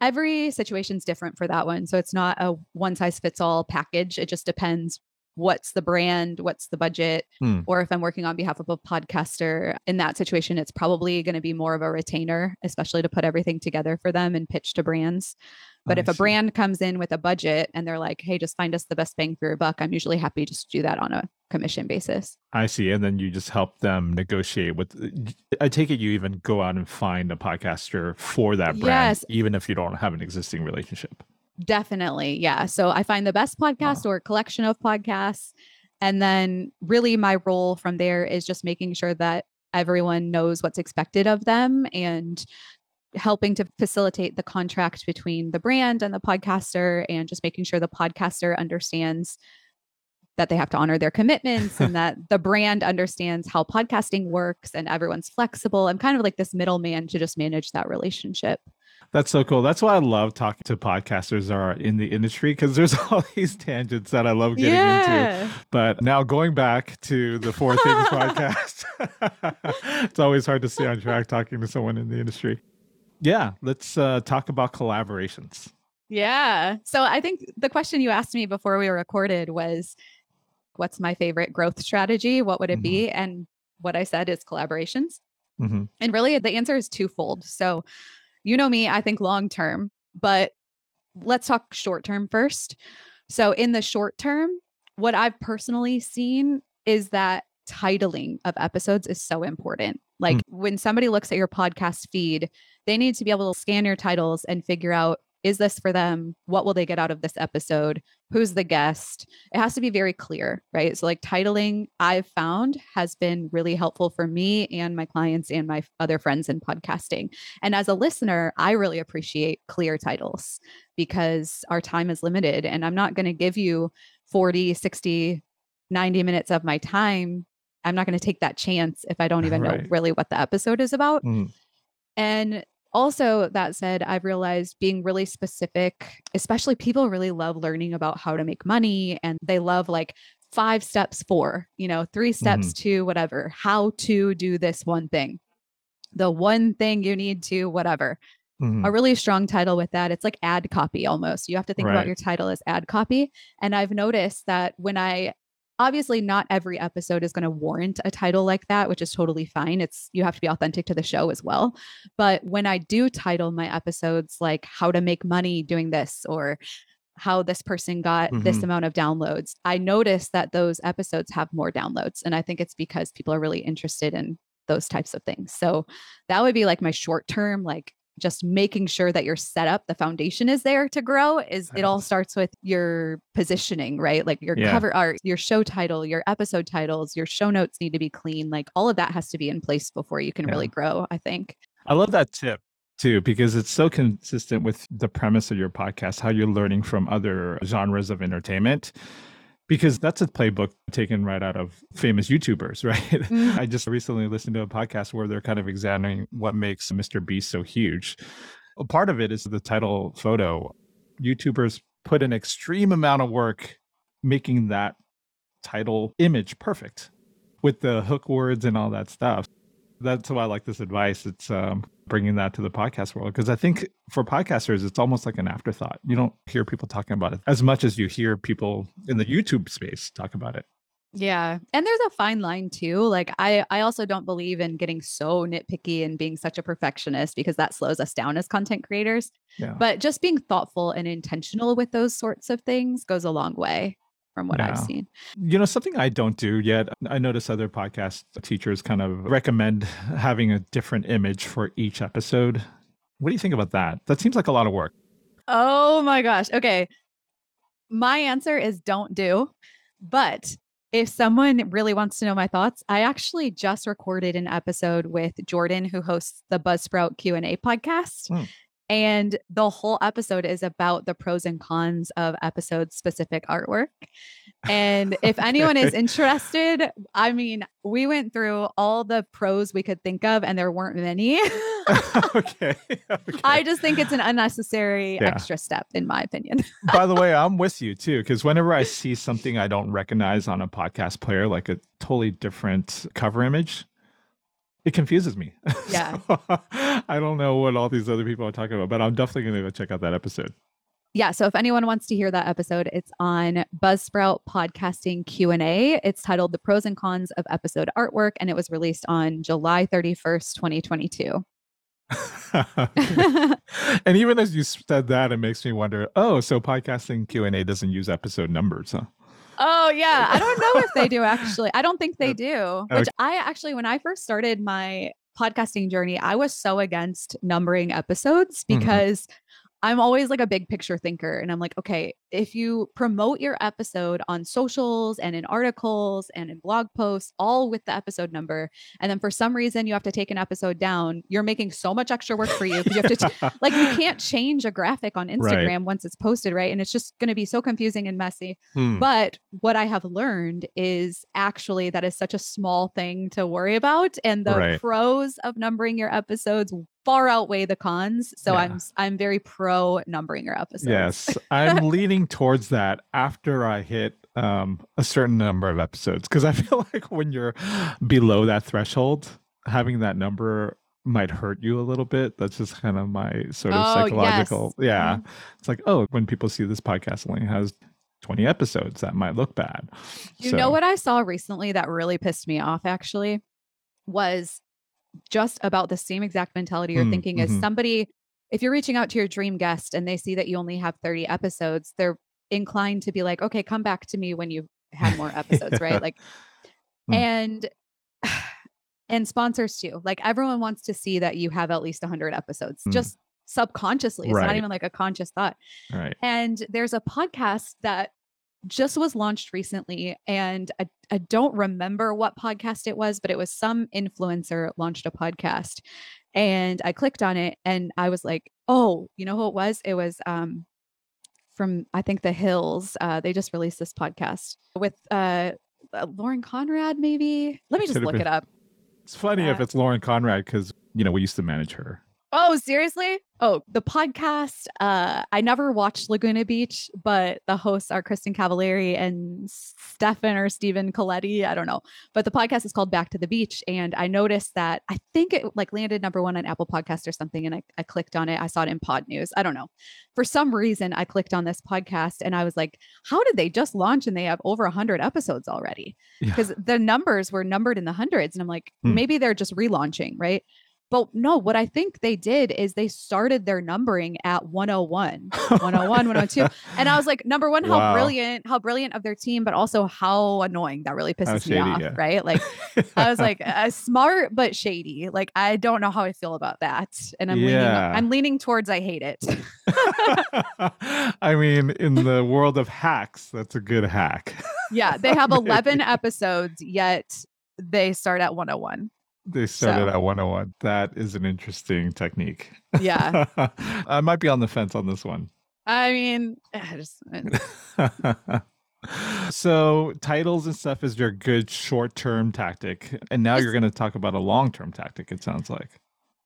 Every situation's different for that one. So it's not a one size fits all package. It just depends what's the brand, what's the budget, Hmm. or if I'm working on behalf of a podcaster. In that situation, it's probably going to be more of a retainer, especially to put everything together for them and pitch to brands. But I if a brand comes in with a budget and they're like, hey, just find us the best bang for your buck, I'm usually happy just to do that on a commission basis. I see. And then you just help them negotiate with. I take it you even go out and find a podcaster for that brand, Yes. even if you don't have an existing relationship. Definitely. Yeah. So I find the best podcast or collection of podcasts. And then really my role from there is just making sure that everyone knows what's expected of them and helping to facilitate the contract between the brand and the podcaster and just making sure the podcaster understands that they have to honor their commitments and that the brand understands how podcasting works and everyone's flexible. I'm kind of like this middleman to just manage that relationship. That's so cool. That's why I love talking to podcasters that are in the industry because there's all these tangents that I love getting into. But now going back to the Four Things podcast, it's always hard to stay on track talking to someone in the industry. Yeah, let's uh, talk about collaborations. Yeah. So I think the question you asked me before we were recorded was what's my favorite growth strategy? What would it be? And what I said is collaborations. hmm And really the answer is twofold. So you know me, I think long term, but let's talk short term first. So in the short term, what I've personally seen is that titling of episodes is so important. Like hmm. when somebody looks at your podcast feed, they need to be able to scan your titles and figure out is this for them? What will they get out of this episode? Who's the guest? It has to be very clear, right? So, like, titling I've found has been really helpful for me and my clients and my other friends in podcasting. And as a listener, I really appreciate clear titles because our time is limited and I'm not going to give you 40, 60, 90 minutes of my time. I'm not going to take that chance if I don't even know really what the episode is about. Mm. And also, that said, I've realized being really specific, especially people really love learning about how to make money and they love like five steps for, you know, three steps to whatever, how to do this one thing, the one thing you need to, whatever. Mhm. A really strong title with that. It's like ad copy almost. You have to think Right. about your title as ad copy. And I've noticed that when I obviously not every episode is going to warrant a title like that, which is totally fine. It's you have to be authentic to the show as well. But when I do title my episodes like how to make money doing this or how this person got this Mhm. amount of downloads, I notice that those episodes have more downloads. And I think it's because people are really interested in those types of things. So that would be like my short term, like just making sure that your setup, the foundation is there to grow. Is it all starts with your positioning, right? Like your Yeah. cover art, your show title, your episode titles, your show notes need to be clean. Like all of that has to be in place before you can Yeah. really grow, I think. I love that tip too because it's so consistent with the premise of your podcast, how you're learning from other genres of entertainment. Because that's a playbook taken right out of famous YouTubers, right? Mhm. I just recently listened to a podcast where they're kind of examining what makes Mr. Beast so huge. A part of it is the title photo. YouTubers put an extreme amount of work making that title image perfect with the hook words and all that stuff. That's why I like this advice. It's um, bringing that to the podcast world because I think for podcasters, it's almost like an afterthought. You don't hear people talking about it as much as you hear people in the YouTube space talk about it. Yeah. And there's a fine line too. Like I I also don't believe in getting so nitpicky and being such a perfectionist because that slows us down as content creators. Yeah. But just being thoughtful and intentional with those sorts of things goes a long way from what I've seen. You know, something I don't do yet, I notice other podcast teachers kind of recommend having a different image for each episode. What do you think about that? That seems like a lot of work. Oh my gosh. Okay. My answer is don't do. But if someone really wants to know my thoughts, I actually just recorded an episode with Jordan who hosts the Buzzsprout Q&A podcast. Hmm. And the whole episode is about the pros and cons of episode specific artwork. And if anyone is interested, I mean, we went through all the pros we could think of and there weren't many. okay. okay. I just think it's an unnecessary Yeah. extra step in my opinion. By the way, I'm with you too, because whenever I see something I don't recognize on a podcast player, like a totally different cover image, it confuses me. Yeah. So, I don't know what all these other people are talking about, but I'm definitely going to go check out that episode. yeah so if anyone wants to hear that episode it's on buzzsprout podcasting q&a it's titled the pros and cons of episode artwork and it was released on july 31st 2022 and even as you said that, it makes me wonder. Oh, so podcasting Q and A doesn't use episode numbers, huh? Oh yeah i don't know if they do actually i don't think they do Okay. which i actually when i first started my podcasting journey i was so against numbering episodes Mhm. because I'm always like a big picture thinker. And I'm like, okay, if you promote your episode on socials and in articles and in blog posts, all with the episode number, and then for some reason you have to take an episode down, you're making so much extra work for you because you have to, t- like, you can't change a graphic on Instagram once it's posted, right? And it's just going to be so confusing and messy. Hmm. But what I have learned is actually that is such a small thing to worry about. And the Right. pros of numbering your episodes far outweigh the cons. So Yeah. I'm I'm very pro numbering your episodes. Yes, I'm leaning towards that after I hit um, a certain number of episodes because I feel like when you're below that threshold, having that number might hurt you a little bit. That's just kind of my sort of Oh, psychological. yes. Yeah, Mhm. it's like oh, when people see this podcast only has 20 episodes, that might look bad. You So- know what I saw recently that really pissed me off actually was just about the same exact mentality you're Mm, thinking is mhm. somebody if you're reaching out to your dream guest and they see that you only have 30 episodes, they're inclined to be like, "Okay, come back to me when you have more episodes," right? Like Mm. and and sponsors too. Like everyone wants to see that you have at least 100 episodes. Mm. Just subconsciously. It's not even like a conscious thought. Right. And there's a podcast that just was launched recently. And I, I don't remember what podcast it was, but it was some influencer launched a podcast. And I clicked on it and I was like, oh, you know who it was? It was um from I think the Hills. Uh they just released this podcast with uh uh, Lauren Conrad, maybe. Let me just look been. it up. It's funny if it's Lauren Conrad because you know we used to manage her. Oh, seriously? Oh, the podcast. Uh, I never watched Laguna Beach, but the hosts are Kristin Cavallari and Stefan or Stephen Colletti. I don't know. But the podcast is called Back to the Beach. And I noticed that I think it like landed number one on Apple Podcast or something. And I, I clicked on it. I saw it in Podnews. I don't know. For some reason, I clicked on this podcast and I was like, how did they just launch and they have over 100 episodes already? Yeah. because the numbers were numbered in the hundreds. And I'm like, Hmm. maybe they're just relaunching, right? But no, what I think they did is they started their numbering at 101, 101, 102. And I was like, number one, how Wow. brilliant, how brilliant of their team, but also how annoying. That really How pisses me shady, off, yeah. right? Like, I was like, uh, smart but shady. Like, I don't know how I feel about that. And I'm leaning, Yeah. I'm leaning towards I hate it. I mean, in the world of hacks, that's a good hack. yeah, they have 11 episodes, yet they start at 101. They started So- at 101. That is an interesting technique. Yeah. I might be on the fence on this one. I mean, I just, so, titles and stuff is your good short term tactic. And now Yes. you're going to talk about a long term tactic, it sounds like.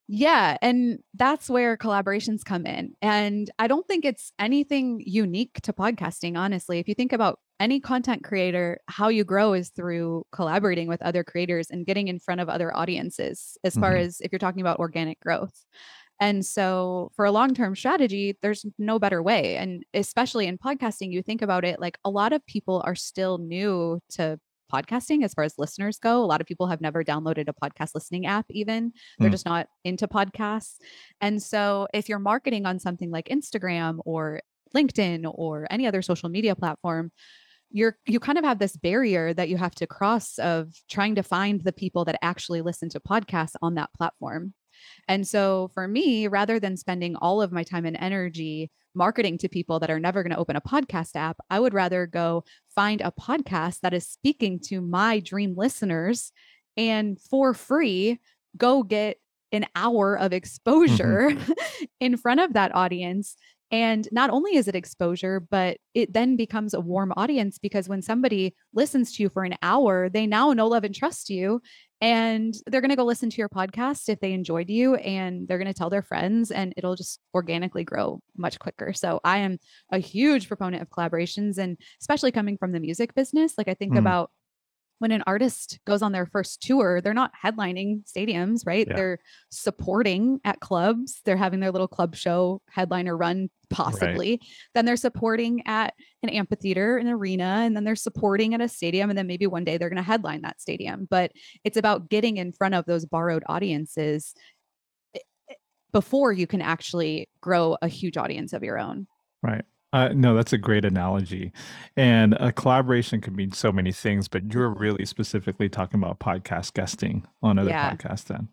Yeah, and that's where collaborations come in. And I don't think it's anything unique to podcasting, honestly. If you think about any content creator, how you grow is through collaborating with other creators and getting in front of other audiences, as far Mhm. as if you're talking about organic growth. And so, for a long term strategy, there's no better way. And especially in podcasting, you think about it like a lot of people are still new to podcasting as far as listeners go. A lot of people have never downloaded a podcast listening app, even. They're Mm. just not into podcasts. And so if you're marketing on something like Instagram or LinkedIn or any other social media platform, you're you kind of have this barrier that you have to cross of trying to find the people that actually listen to podcasts on that platform. And so for me, rather than spending all of my time and energy marketing to people that are never going to open a podcast app, I would rather go find a podcast that is speaking to my dream listeners and for free go get an hour of mm-hmm. exposure in front of that audience. And not only is it exposure, but it then becomes a warm audience because when somebody listens to you for an hour, they now know, love, and trust you. And they're going to go listen to your podcast if they enjoyed you and they're going to tell their friends and it'll just organically grow much quicker. So I am a huge proponent of collaborations and especially coming from the music business. Like I think Mm. about when an artist goes on their first tour, they're not headlining stadiums, right? Yeah. They're supporting at clubs. They're having their little club show headliner run, possibly. Then they're supporting at an amphitheater, an arena, and then they're supporting at a stadium. And then maybe one day they're going to headline that stadium. But it's about getting in front of those borrowed audiences eh, eh, before you can actually grow a huge audience of your own. Right. Uh, no, that's a great analogy. And a collaboration can mean so many things, but you're really specifically talking about podcast guesting on other Yeah. podcasts then.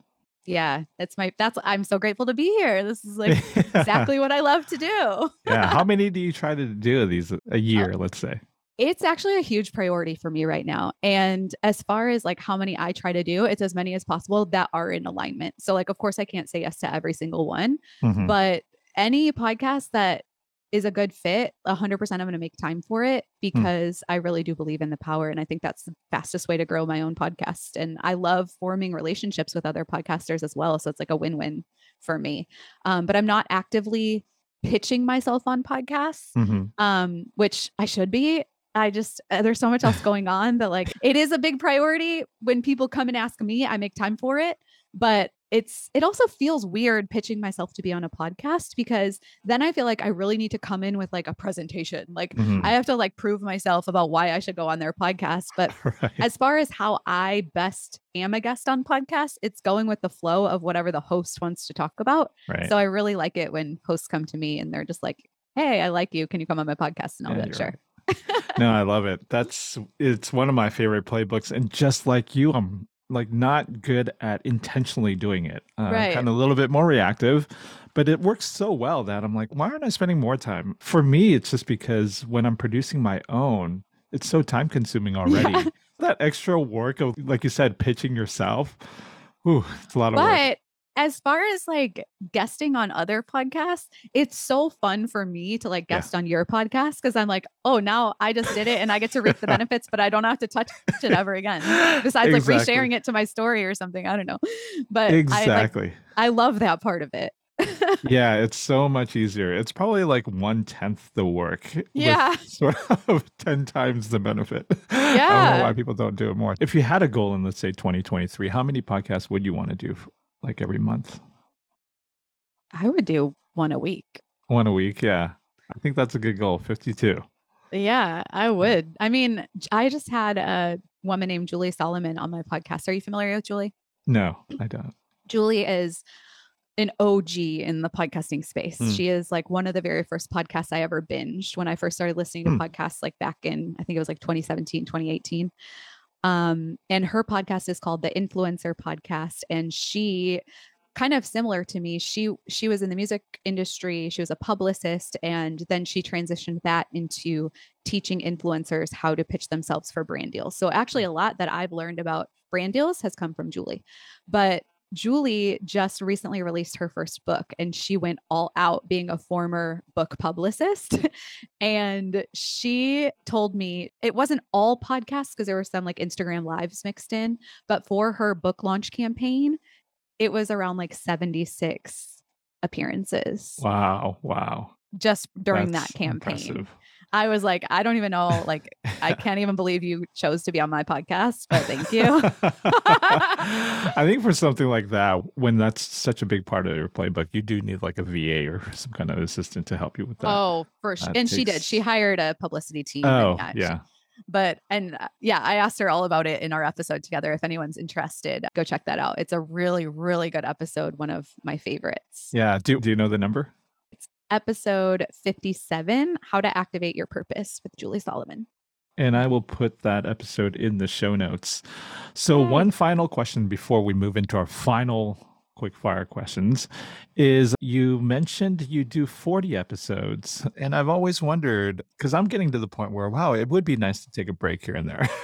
Yeah, that's my that's I'm so grateful to be here. This is like exactly what I love to do. yeah. How many do you try to do of these a year, let's say? It's actually a huge priority for me right now. And as far as like how many I try to do, it's as many as possible that are in alignment. So like of course I can't say yes to every single one, Mhm. but any podcast that is a good fit, 100% I'm going to make time for it because I really do believe in the power and I think that's the fastest way to grow my own podcast and I love forming relationships with other podcasters as well, so it's like a win-win for me. Um, but I'm not actively pitching myself on podcasts Mhm. um, which I should be. I just uh, there's so much else going on that like it is a big priority when people come and ask me, I make time for it, but it's it also feels weird pitching myself to be on a podcast because then I feel like I really need to come in with like a presentation. Like Mhm. I have to like prove myself about why I should go on their podcast, but right. as far as how I best am a guest on podcasts, it's going with the flow of whatever the host wants to talk about. right. So I really like it when hosts come to me and they're just like, "Hey, I like you. Can you come on my podcast?" And I'll Yeah, be "Sure." no, I love it. That's it's one of my favorite playbooks. And just like you, I'm like not good at intentionally doing it. Uh, Right. Kind of a little bit more reactive, but it works so well that I'm like, why aren't I spending more time? For me, it's just because when I'm producing my own, it's so time consuming already. That extra work of, like you said, pitching yourself. Ooh, it's a lot of work. As far as like guesting on other podcasts, it's so fun for me to like Yeah. guest on your podcast because I'm like, oh, now I just did it and I get to reap the benefits, but I don't have to touch it ever again. Besides like Exactly. resharing it to my story or something. I don't know. But I like Exactly. I love that part of it. yeah, it's so much easier. It's probably like one tenth the work. Yeah. sort of 10 times the benefit. I don't know Yeah. why people don't do it more. If you had a goal in, let's say, 2023, how many podcasts would you want to do like every month? I would do one a week. One a week. Yeah. I think that's a good goal. 52. Yeah, I would. I mean, I just had a woman named Julie Solomon on my podcast. Are you familiar with Julie? No, I don't. Julie is an OG in the podcasting space. Mm. She is like one of the very first podcasts I ever binged when I first started listening to Mm. podcasts like back in I think it was like 2017, 2018. Um and her podcast is called the Influencer Podcast and she kind of similar to me. She she was in the music industry, she was a publicist and then she transitioned that into teaching influencers how to pitch themselves for brand deals. So actually a lot that I've learned about brand deals has come from Julie. But Julie just recently released her first book and she went all out being a former book publicist. and she told me it wasn't all podcasts because there were some like Instagram lives mixed in, but for her book launch campaign, it was around like 76 appearances Wow. Wow. just during That's that campaign. impressive. I was like, I don't even know, like, I can't even believe you chose to be on my podcast, but thank you. I think for something like that, when that's such a big part of your playbook, you do need like a VA or some kind of assistant to help you with that. Oh, for sure. And she did. She hired a publicity team. oh, she- yeah. but and uh, yeah, I asked her all about it in our episode together. If anyone's interested, go check that out. It's a really, really good episode. One of my favorites. Yeah. Do, do you know the number? Episode 57 How to Activate Your Purpose with Julie Solomon. And I will put that episode in the show notes. So, Yay. one final question before we move into our final quick fire questions is you mentioned you do 40 episodes. And I've always wondered because I'm getting to the point where, wow, it would be nice to take a break here and there.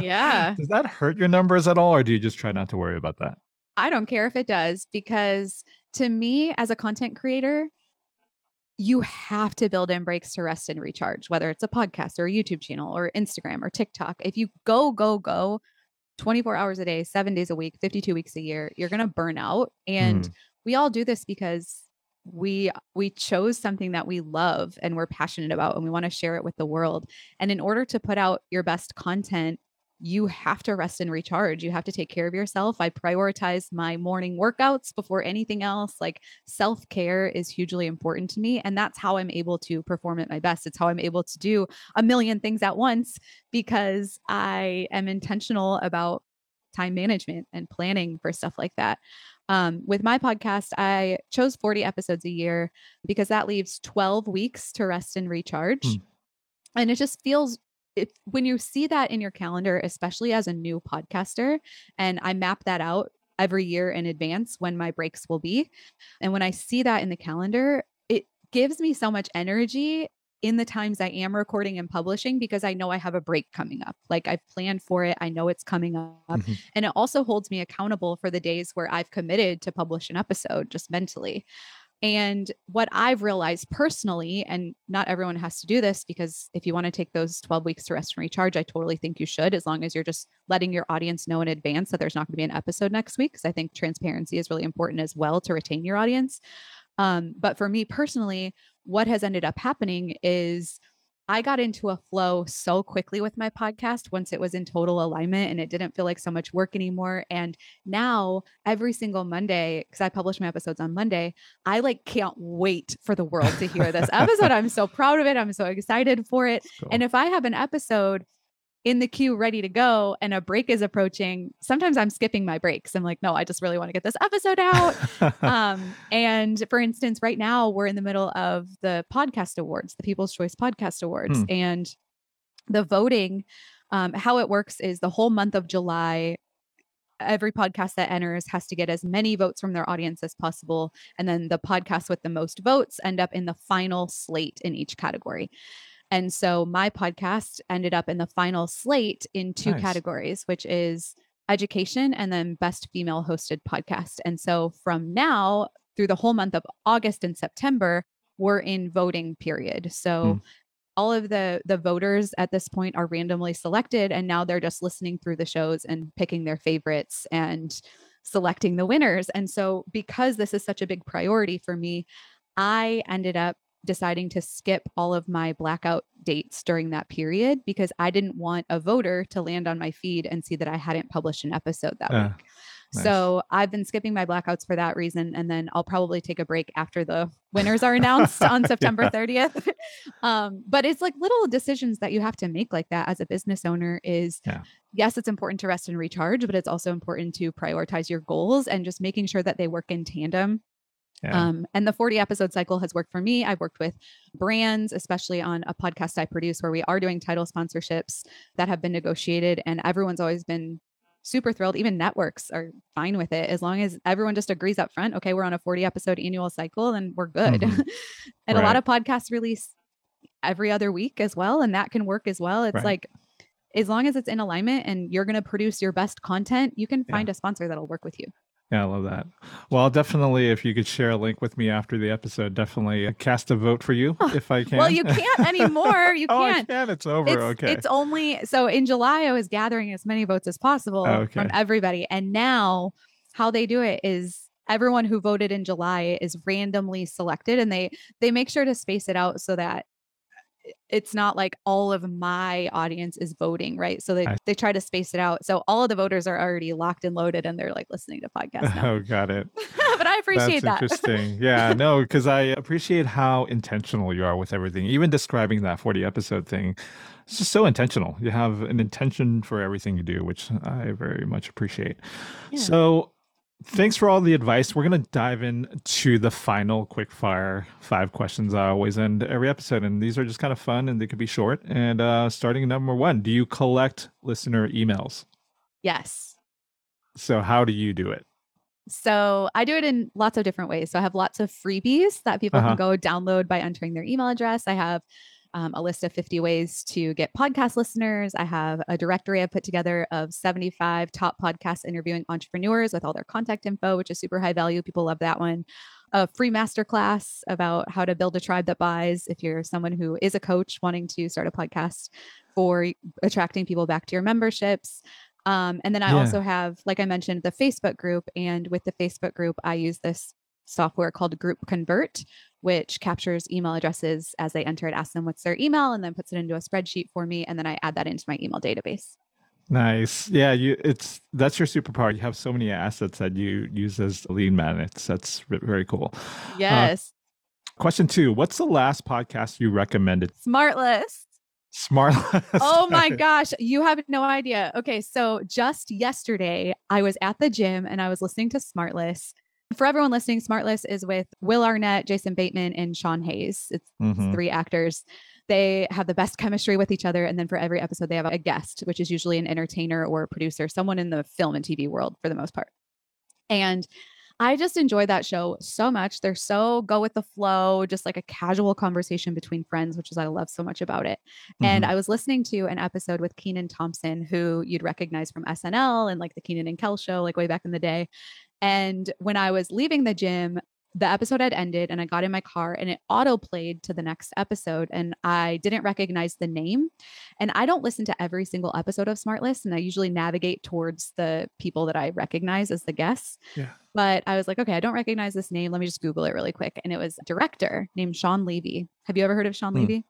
Yeah. Does that hurt your numbers at all? Or do you just try not to worry about that? I don't care if it does because to me, as a content creator, you have to build in breaks to rest and recharge, whether it's a podcast or a YouTube channel or Instagram or TikTok. If you go, go, go 24 hours a day, seven days a week, 52 weeks a year, you're going to burn out. And Mm. we all do this because we we chose something that we love and we're passionate about and we want to share it with the world and in order to put out your best content you have to rest and recharge. You have to take care of yourself. I prioritize my morning workouts before anything else. Like self care is hugely important to me. And that's how I'm able to perform at my best. It's how I'm able to do a million things at once because I am intentional about time management and planning for stuff like that. Um, with my podcast, I chose 40 episodes a year because that leaves 12 weeks to rest and recharge. Hmm. And it just feels if when you see that in your calendar, especially as a new podcaster, and I map that out every year in advance when my breaks will be. And when I see that in the calendar, it gives me so much energy in the times I am recording and publishing because I know I have a break coming up. Like I've planned for it, I know it's coming up. Mhm. And it also holds me accountable for the days where I've committed to publish an episode just mentally. And what I've realized personally, and not everyone has to do this because if you want to take those 12 weeks to rest and recharge, I totally think you should, as long as you're just letting your audience know in advance that there's not going to be an episode next week. Because I think transparency is really important as well to retain your audience. Um, but for me personally, what has ended up happening is I got into a flow so quickly with my podcast once it was in total alignment and it didn't feel like so much work anymore. And now every single Monday, because I publish my episodes on Monday, I like can't wait for the world to hear this episode. I'm so proud of it. I'm so excited for it. Cool. And if I have an episode in the queue ready to go and a break is approaching, sometimes I'm skipping my breaks. I'm like, no, I just really want to get this episode out. um, and for instance, right now we're in the middle of the podcast awards, the People's Choice Podcast Awards, Hmm. and the voting. Um, how it works is the whole month of July. Every podcast that enters has to get as many votes from their audience as possible. And then the podcasts with the most votes end up in the final slate in each category. And so my podcast ended up in the final slate in two Nice. categories, which is education and then best female hosted podcast. And so from now through the whole month of August and September, we're in voting period. So Hmm. all of the the voters at this point are randomly selected and now they're just listening through the shows and picking their favorites and selecting the winners. And so because this is such a big priority for me, I ended up deciding to skip all of my blackout dates during that period because I didn't want a voter to land on my feed and see that I hadn't published an episode that Uh, week. nice. So I've been skipping my blackouts for that reason. And then I'll probably take a break after the winners are announced on September Yeah. 30th. um, but it's like little decisions that you have to make like that as a business owner is Yeah. yes, it's important to rest and recharge, but it's also important to prioritize your goals and just making sure that they work in tandem. Yeah. Um, and the 40 episode cycle has worked for me. I've worked with brands, especially on a podcast I produce where we are doing title sponsorships that have been negotiated, and everyone's always been super thrilled. Even networks are fine with it as long as everyone just agrees up front. Okay, we're on a 40 episode annual cycle, and we're good. Mhm. and a lot of podcasts release every other week as well, and that can work as well. It's Right. like as long as it's in alignment and you're going to produce your best content, you can Yeah. find a sponsor that'll work with you. Yeah, I love that. Well, definitely, if you could share a link with me after the episode, definitely uh, cast a vote for you if I can. Well, you can't anymore. You oh, can't. I can. It's over. it's, okay. it's only so in July I was gathering as many votes as possible Okay. from everybody. And now how they do it is everyone who voted in July is randomly selected and they they make sure to space it out so that it's not like all of my audience is voting, right? So they, I- they try to space it out. So all of the voters are already locked and loaded and they're like listening to podcasts now. oh, got it. but I appreciate That's that. interesting. Yeah, no, because I appreciate how intentional you are with everything. Even describing that 40 episode thing, it's just so intentional. You have an intention for everything you do, which I very much appreciate. Yeah. So, thanks for all the advice. We're going to dive into the final quick fire five questions I always end every episode. And these are just kind of fun and they could be short. And uh, starting number one, do you collect listener emails? Yes. So, how do you do it? So I do it in lots of different ways. So I have lots of freebies that people Uh-huh. can go download by entering their email address. I have um, a list of 50 ways to get podcast listeners. I have a directory I put together of 75 top podcast interviewing entrepreneurs with all their contact info, which is super high value. People love that one. A free masterclass about how to build a tribe that buys. If you're someone who is a coach wanting to start a podcast for attracting people back to your memberships. Um, and then I Yeah. also have, like I mentioned, the Facebook group. And with the Facebook group, I use this software called Group Convert, which captures email addresses as they enter it, asks them what's their email, and then puts it into a spreadsheet for me. And then I add that into my email database. Nice. Yeah, you it's that's your superpower. You have so many assets that you use as a lead man. It's that's very cool. Uh, yes. Question two: What's the last podcast you recommended? Smartless. Smart. Oh my gosh, you have no idea. Okay, so just yesterday, I was at the gym and I was listening to Smartless. For everyone listening, Smartless is with Will Arnett, Jason Bateman, and Sean Hayes. It's Mhm. three actors. They have the best chemistry with each other. And then for every episode, they have a guest, which is usually an entertainer or a producer, someone in the film and TV world for the most part. And I just enjoy that show so much. They're so go with the flow, just like a casual conversation between friends, which is I love so much about it. And Mhm. I was listening to an episode with Kenan Thompson, who you'd recognize from SNL and like the Kenan and Kel show, like way back in the day. And when I was leaving the gym, the episode had ended and I got in my car and it auto played to the next episode. And I didn't recognize the name. And I don't listen to every single episode of Smartless. And I usually navigate towards the people that I recognize as the guests. Yeah. But I was like, okay, I don't recognize this name. Let me just Google it really quick. And it was a director named Shawn Levy. Have you ever heard of Shawn Hmm. Levy?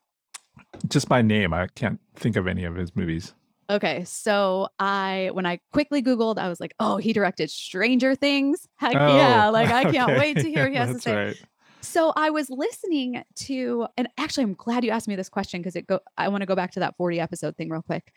Just by name, I can't think of any of his movies. Okay, so I when I quickly Googled, I was like, oh, he directed Stranger Things. Heck yeah. Oh, Like I can't okay. wait to hear what he has to say. right. So I was listening to, and actually, I'm glad you asked me this question because it go. I want to go back to that 40 episode thing real quick.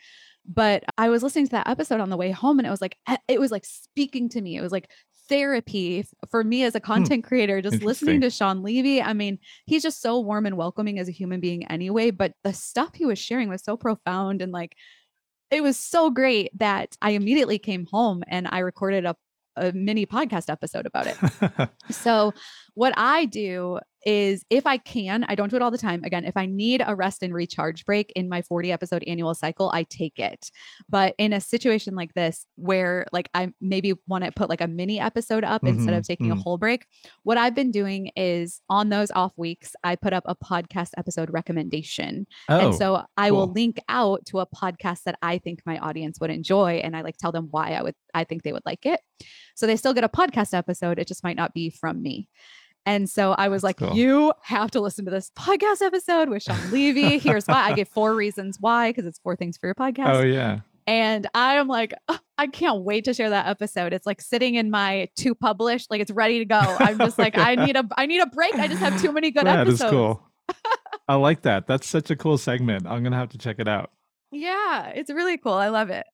But I was listening to that episode on the way home, and it was like eh, it was like speaking to me. It was like therapy for me as a content creator. Just listening Hmm. To Shawn Levy. I mean, he's just so warm and welcoming as a human being, anyway. But the stuff he was sharing was so profound and like it was so great that I immediately came home and I recorded a a mini podcast episode about it. So, what I do is if I can, I don't do it all the time. Again, if I need a rest and recharge break in my 40 episode annual cycle, I take it. But in a situation like this, where like I maybe want to put like a mini episode up instead of Mhm, taking a mhm. whole break, what I've been doing is on those off weeks, I put up a podcast episode recommendation. oh, And so I will link out to a podcast that I think my audience would enjoy and I like tell them why I would I think they would like it. So they still get a podcast episode, it just might not be from me. And so I was That's like, cool. you have to listen to this podcast episode with Shawn Levy. Here's why. I gave four reasons why, because it's four things for your podcast. oh yeah. And I am like, "Ugh, I can't wait to share that episode. It's like sitting in my to publish, like it's ready to go. I'm just like, I need a I need a break. I just have too many good That episodes. is cool. I like that. That's such a cool segment. I'm gonna have to check it out. Yeah, it's really cool. I love it.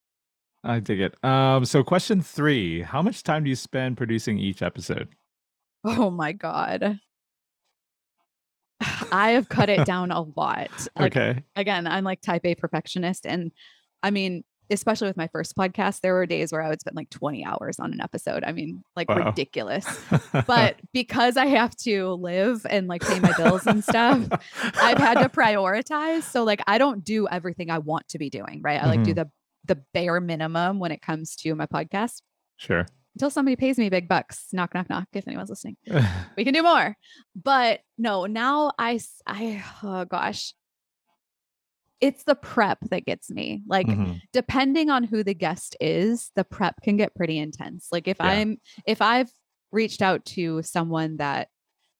I dig it. Um, so question three: How much time do you spend producing each episode? Oh my god. I have cut it down a lot. Like okay. again, I'm like type A perfectionist and I mean, especially with my first podcast, there were days where I would spend like 20 hours on an episode. I mean, like Wow. ridiculous. But because I have to live and like pay my bills and stuff, I've had to prioritize. So like I don't do everything I want to be doing, right? I like do Mhm. the the bare minimum when it comes to my podcast sure. Until somebody pays me big bucks. Knock knock knock if anyone's listening. we can do more. But no, now I oh gosh, it's the prep that gets me. Like, Mhm. depending on who the guest is, the prep can get pretty intense. Like, if Yeah. I'm, if I've reached out to someone that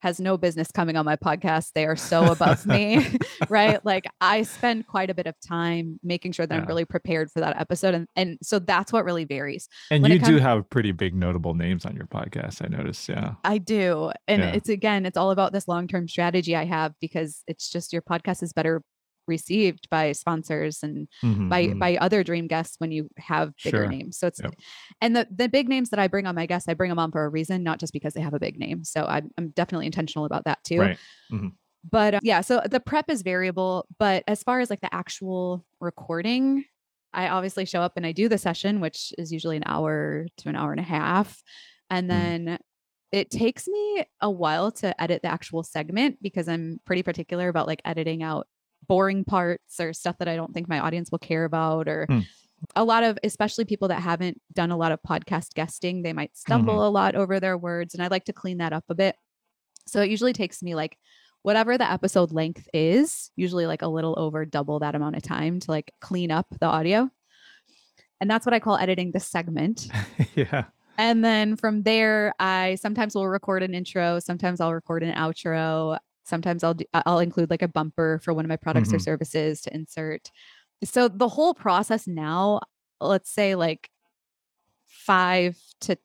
has no business coming on my podcast, they are so above me, right? Like, I spend quite a bit of time making sure that I'm really prepared for that episode. And, and so that's what really varies. And When you do have pretty big notable names on your podcast. I noticed. Yeah. I do. And Yeah. it's again, it's all about this long term strategy I have because it's just your podcast is better received by sponsors and Mhm, by mhm. by other dream guests when you have bigger Sure. names. So it's Yep. and the the big names that I bring on my guests, I bring them on for a reason, not just because they have a big name. So I'm I'm definitely intentional about that too. right. But uh, yeah, so the prep is variable, but as far as like the actual recording, I obviously show up and I do the session, which is usually an hour to an hour and a half. And Mhm. then it takes me a while to edit the actual segment because I'm pretty particular about like editing out boring parts or stuff that I don't think my audience will care about or Hmm. a lot of especially people that haven't done a lot of podcast guesting, they might stumble a lot over their words and I like to clean that up a bit. So it usually takes me like whatever the episode length is, usually like a little over double that amount of time to like clean up the audio. And that's what I call editing the segment. yeah. And then from there, I sometimes will record an intro, sometimes I'll record an outro, sometimes I'll do, I'll include like a bumper for one of my products or Mhm. services to insert. So the whole process now, let's say like 5 to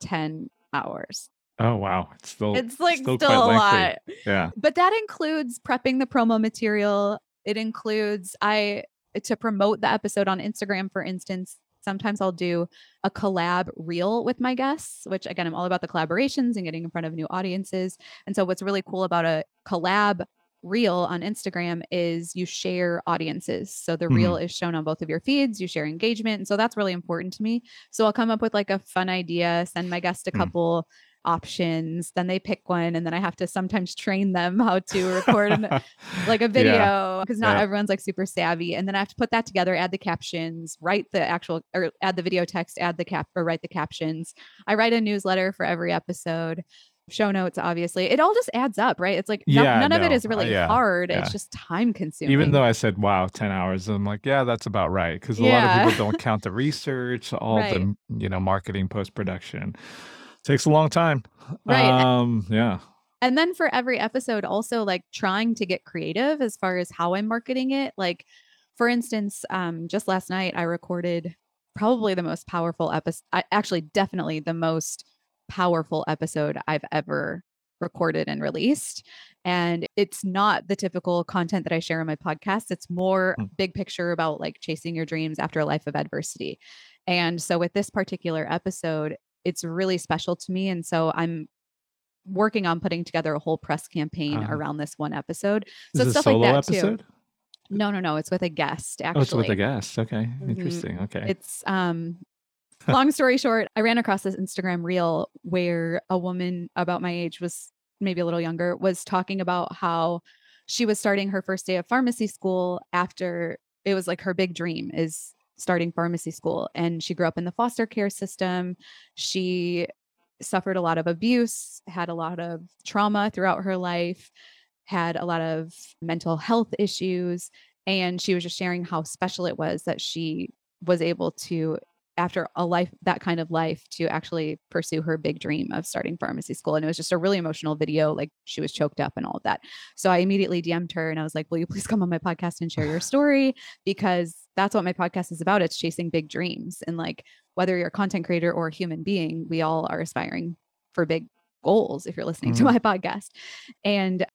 10 hours. Oh wow. It's still It's like still still, a lot. Yeah. But that includes prepping the promo material. It includes I to promote the episode on Instagram, for instance. Sometimes I'll do a collab reel with my guests, which again, I'm all about the collaborations and getting in front of new audiences. And so, what's really cool about a collab reel on Instagram is you share audiences. So, the reel is shown on both of your feeds, you share engagement. And so, that's really important to me. So, I'll come up with like a fun idea, send my guest a Mm. couple options, then they pick one, and then I have to sometimes train them how to record an, like a video because not Yeah. everyone's like super savvy. And then I have to put that together, add the captions, write the actual or add the video text, add the cap or write the captions. I write a newsletter for every episode. Show notes, obviously. It all just adds up, right? It's like no- Yeah, none of it is no, is uh, really yeah, hard. yeah. It's just time consuming. Even though I said wow, 10 hours, I'm like, yeah, that's about right. Because a lot of people don't count the research, all Right. the you know, marketing post production. Takes a long time. Right. Um, yeah. And then for every episode, also like trying to get creative as far as how I'm marketing it. Like, for instance, um, just last night I recorded probably the most powerful episode. Actually, definitely the most powerful episode I've ever recorded and released. And it's not the typical content that I share on my podcast. It's more Hmm. big picture about like chasing your dreams after a life of adversity. And so with this particular episode, it's really special to me. And so I'm working on putting together a whole press campaign Uh-huh. around this one episode. Is So stuff like that episode? too. No, no, no. It's with a guest, actually. Oh, it's with a guest. Okay. Mhm. Interesting. Okay. It's um long story short, I ran across this Instagram reel where a woman about my age was maybe a little younger was talking about how she was starting her first day of pharmacy school after it was like her big dream is starting pharmacy school and she grew up in the foster care system. She suffered a lot of abuse, had a lot of trauma throughout her life, had a lot of mental health issues and she was just sharing how special it was that she was able to after a life that kind of life to actually pursue her big dream of starting pharmacy school. And it was just a really emotional video like she was choked up and all of that. So i immediately dm'd her and i was like will you please come on my podcast and share your story? Because that's what my podcast is about. It's chasing big dreams. And like whether you're a content creator or a human being we all are aspiring for big goals if you're listening to Mhm. my podcast. And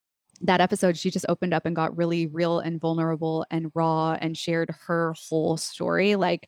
that episode she just opened up and got really real and vulnerable and raw and shared her whole story. Like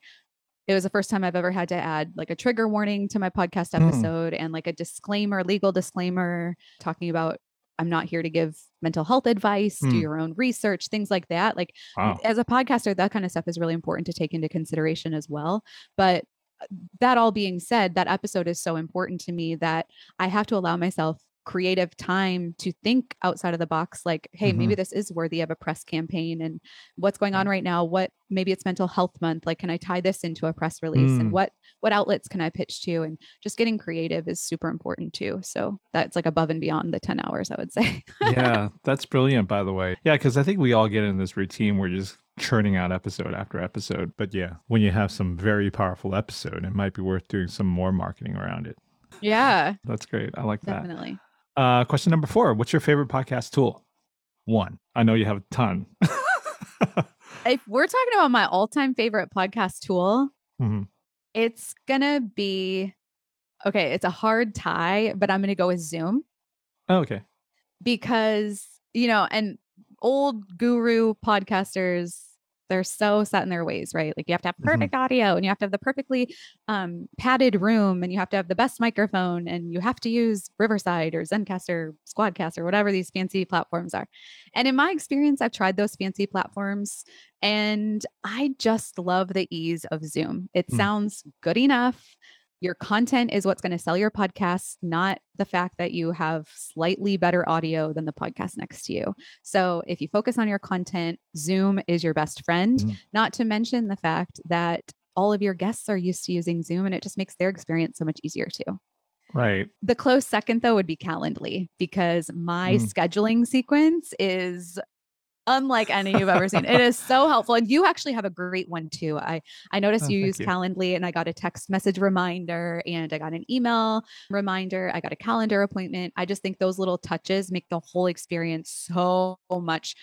it was the first time I've ever had to add like a trigger warning to my podcast Mm. episode and like a disclaimer, legal disclaimer talking about I'm not here to give mental health advice, do Mm. your own research, things like that. Like Wow. as a podcaster, that kind of stuff is really important to take into consideration as well. But uh, that all being said, that episode is so important to me that I have to allow myself creative time to think outside of the box like hey maybe this is worthy of a press campaign and what's going on right now what maybe it's mental health month like can i tie this into a press release Mm. and what what outlets can i pitch to and just getting creative is super important too so that's like above and beyond the 10 hours i would say yeah, that's brilliant, by the way. Yeah, because I think we all get in this routine where just churning out episode after episode. But yeah, when you have some very powerful episode, it might be worth doing some more marketing around it. yeah That's great. I like that. definitely Uh, question number four What's your favorite podcast tool? One. I know you have a ton. if we're talking about my all-time favorite podcast tool Mhm. it's gonna be okay it's a hard tie but i'm gonna go with zoom Oh, okay. because you know and old guru podcasters they're so set in their ways, right? Like you have to have Mm-hmm. perfect audio and you have to have the perfectly um, padded room and you have to have the best microphone and you have to use Riverside or Zencastr, Squadcast or whatever these fancy platforms are. And in my experience, I've tried those fancy platforms and I just love the ease of Zoom. It Mm. sounds good enough. Your content is what's going to sell your podcast, not the fact that you have slightly better audio than the podcast next to you. So if you focus on your content, Zoom is your best friend, Mhm. not to mention the fact that all of your guests are used to using Zoom and it just makes their experience so much easier too. Right. The close second, though, would be Calendly because my Mm. scheduling sequence is unlike any you've ever seen. It is so helpful, and you actually have a great one too. I I noticed Oh, you use you. Calendly, and I got a text message reminder, and I got an email reminder. I got a calendar appointment. I just think those little touches make the whole experience so much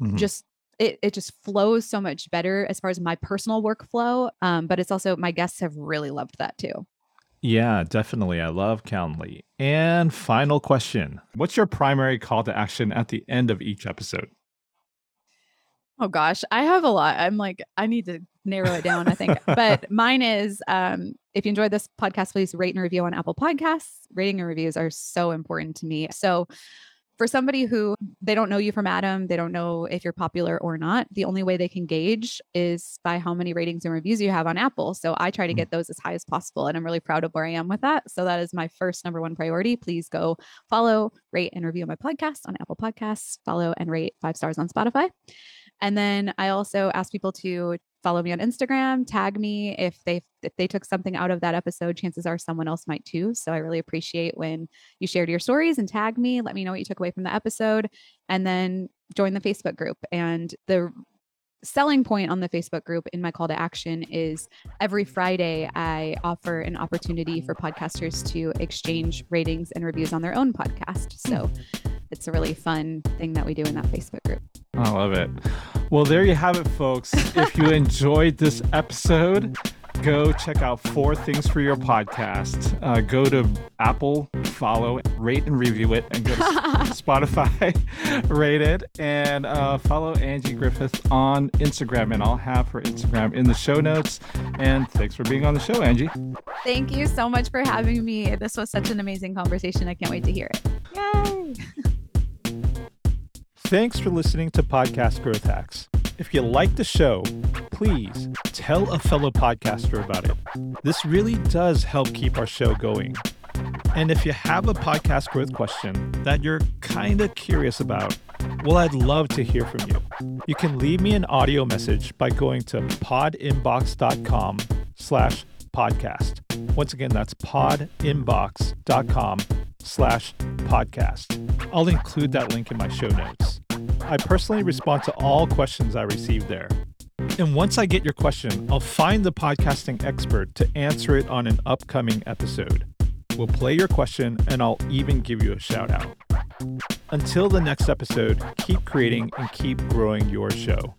Mhm. just it, it just flows so much better as far as my personal workflow um, but it's also my guests have really loved that too Yeah, definitely. I love Calendly. And final question What's your primary call to action at the end of each episode? Oh gosh, I have a lot. I'm like, I need to narrow it down, I think. but mine is um, if you enjoyed this podcast, please rate and review on Apple Podcasts. Rating and reviews are so important to me. So for somebody who they don't know you from Adam, they don't know if you're popular or not, the only way they can gauge is by how many ratings and reviews you have on Apple. So I try to Mhm. get those as high as possible. And I'm really proud of where I am with that. So that is my first number one priority. Please go follow, rate, and review my podcast on Apple Podcasts, follow and rate five stars on Spotify. And then I also ask people to follow me on Instagram, tag me if they if they took something out of that episode, chances are someone else might too. So I really appreciate when you shared your stories and tag me, let me know what you took away from the episode, and then join the Facebook group. And the selling point on the Facebook group in my call to action is every Friday I offer an opportunity for podcasters to exchange ratings and reviews on their own podcast. So it's a really fun thing that we do in that Facebook group. I love it. Well, there you have it, folks. if you enjoyed this episode, go check out Four Things for Your Podcast. Uh, go to Apple, follow, rate, and review it, and go to Spotify, rate it, and uh, follow Angie Griffith on Instagram. And I'll have her Instagram in the show notes. And thanks for being on the show, Angie. Thank you so much for having me. This was such an amazing conversation. I can't wait to hear it. Yay! Thanks for listening to Podcast Growth Hacks. If you like the show, please tell a fellow podcaster about it. This really does help keep our show going. And if you have a podcast growth question that you're kind of curious about, well, I'd love to hear from you. You can leave me an audio message by going to podinbox.com slash podcast. Once again, that's podinbox.com slash podcast. I'll include that link in my show notes. I personally respond to all questions I receive there. And once I get your question, I'll find the podcasting expert to answer it on an upcoming episode. We'll play your question and I'll even give you a shout out. Until the next episode, keep creating and keep growing your show.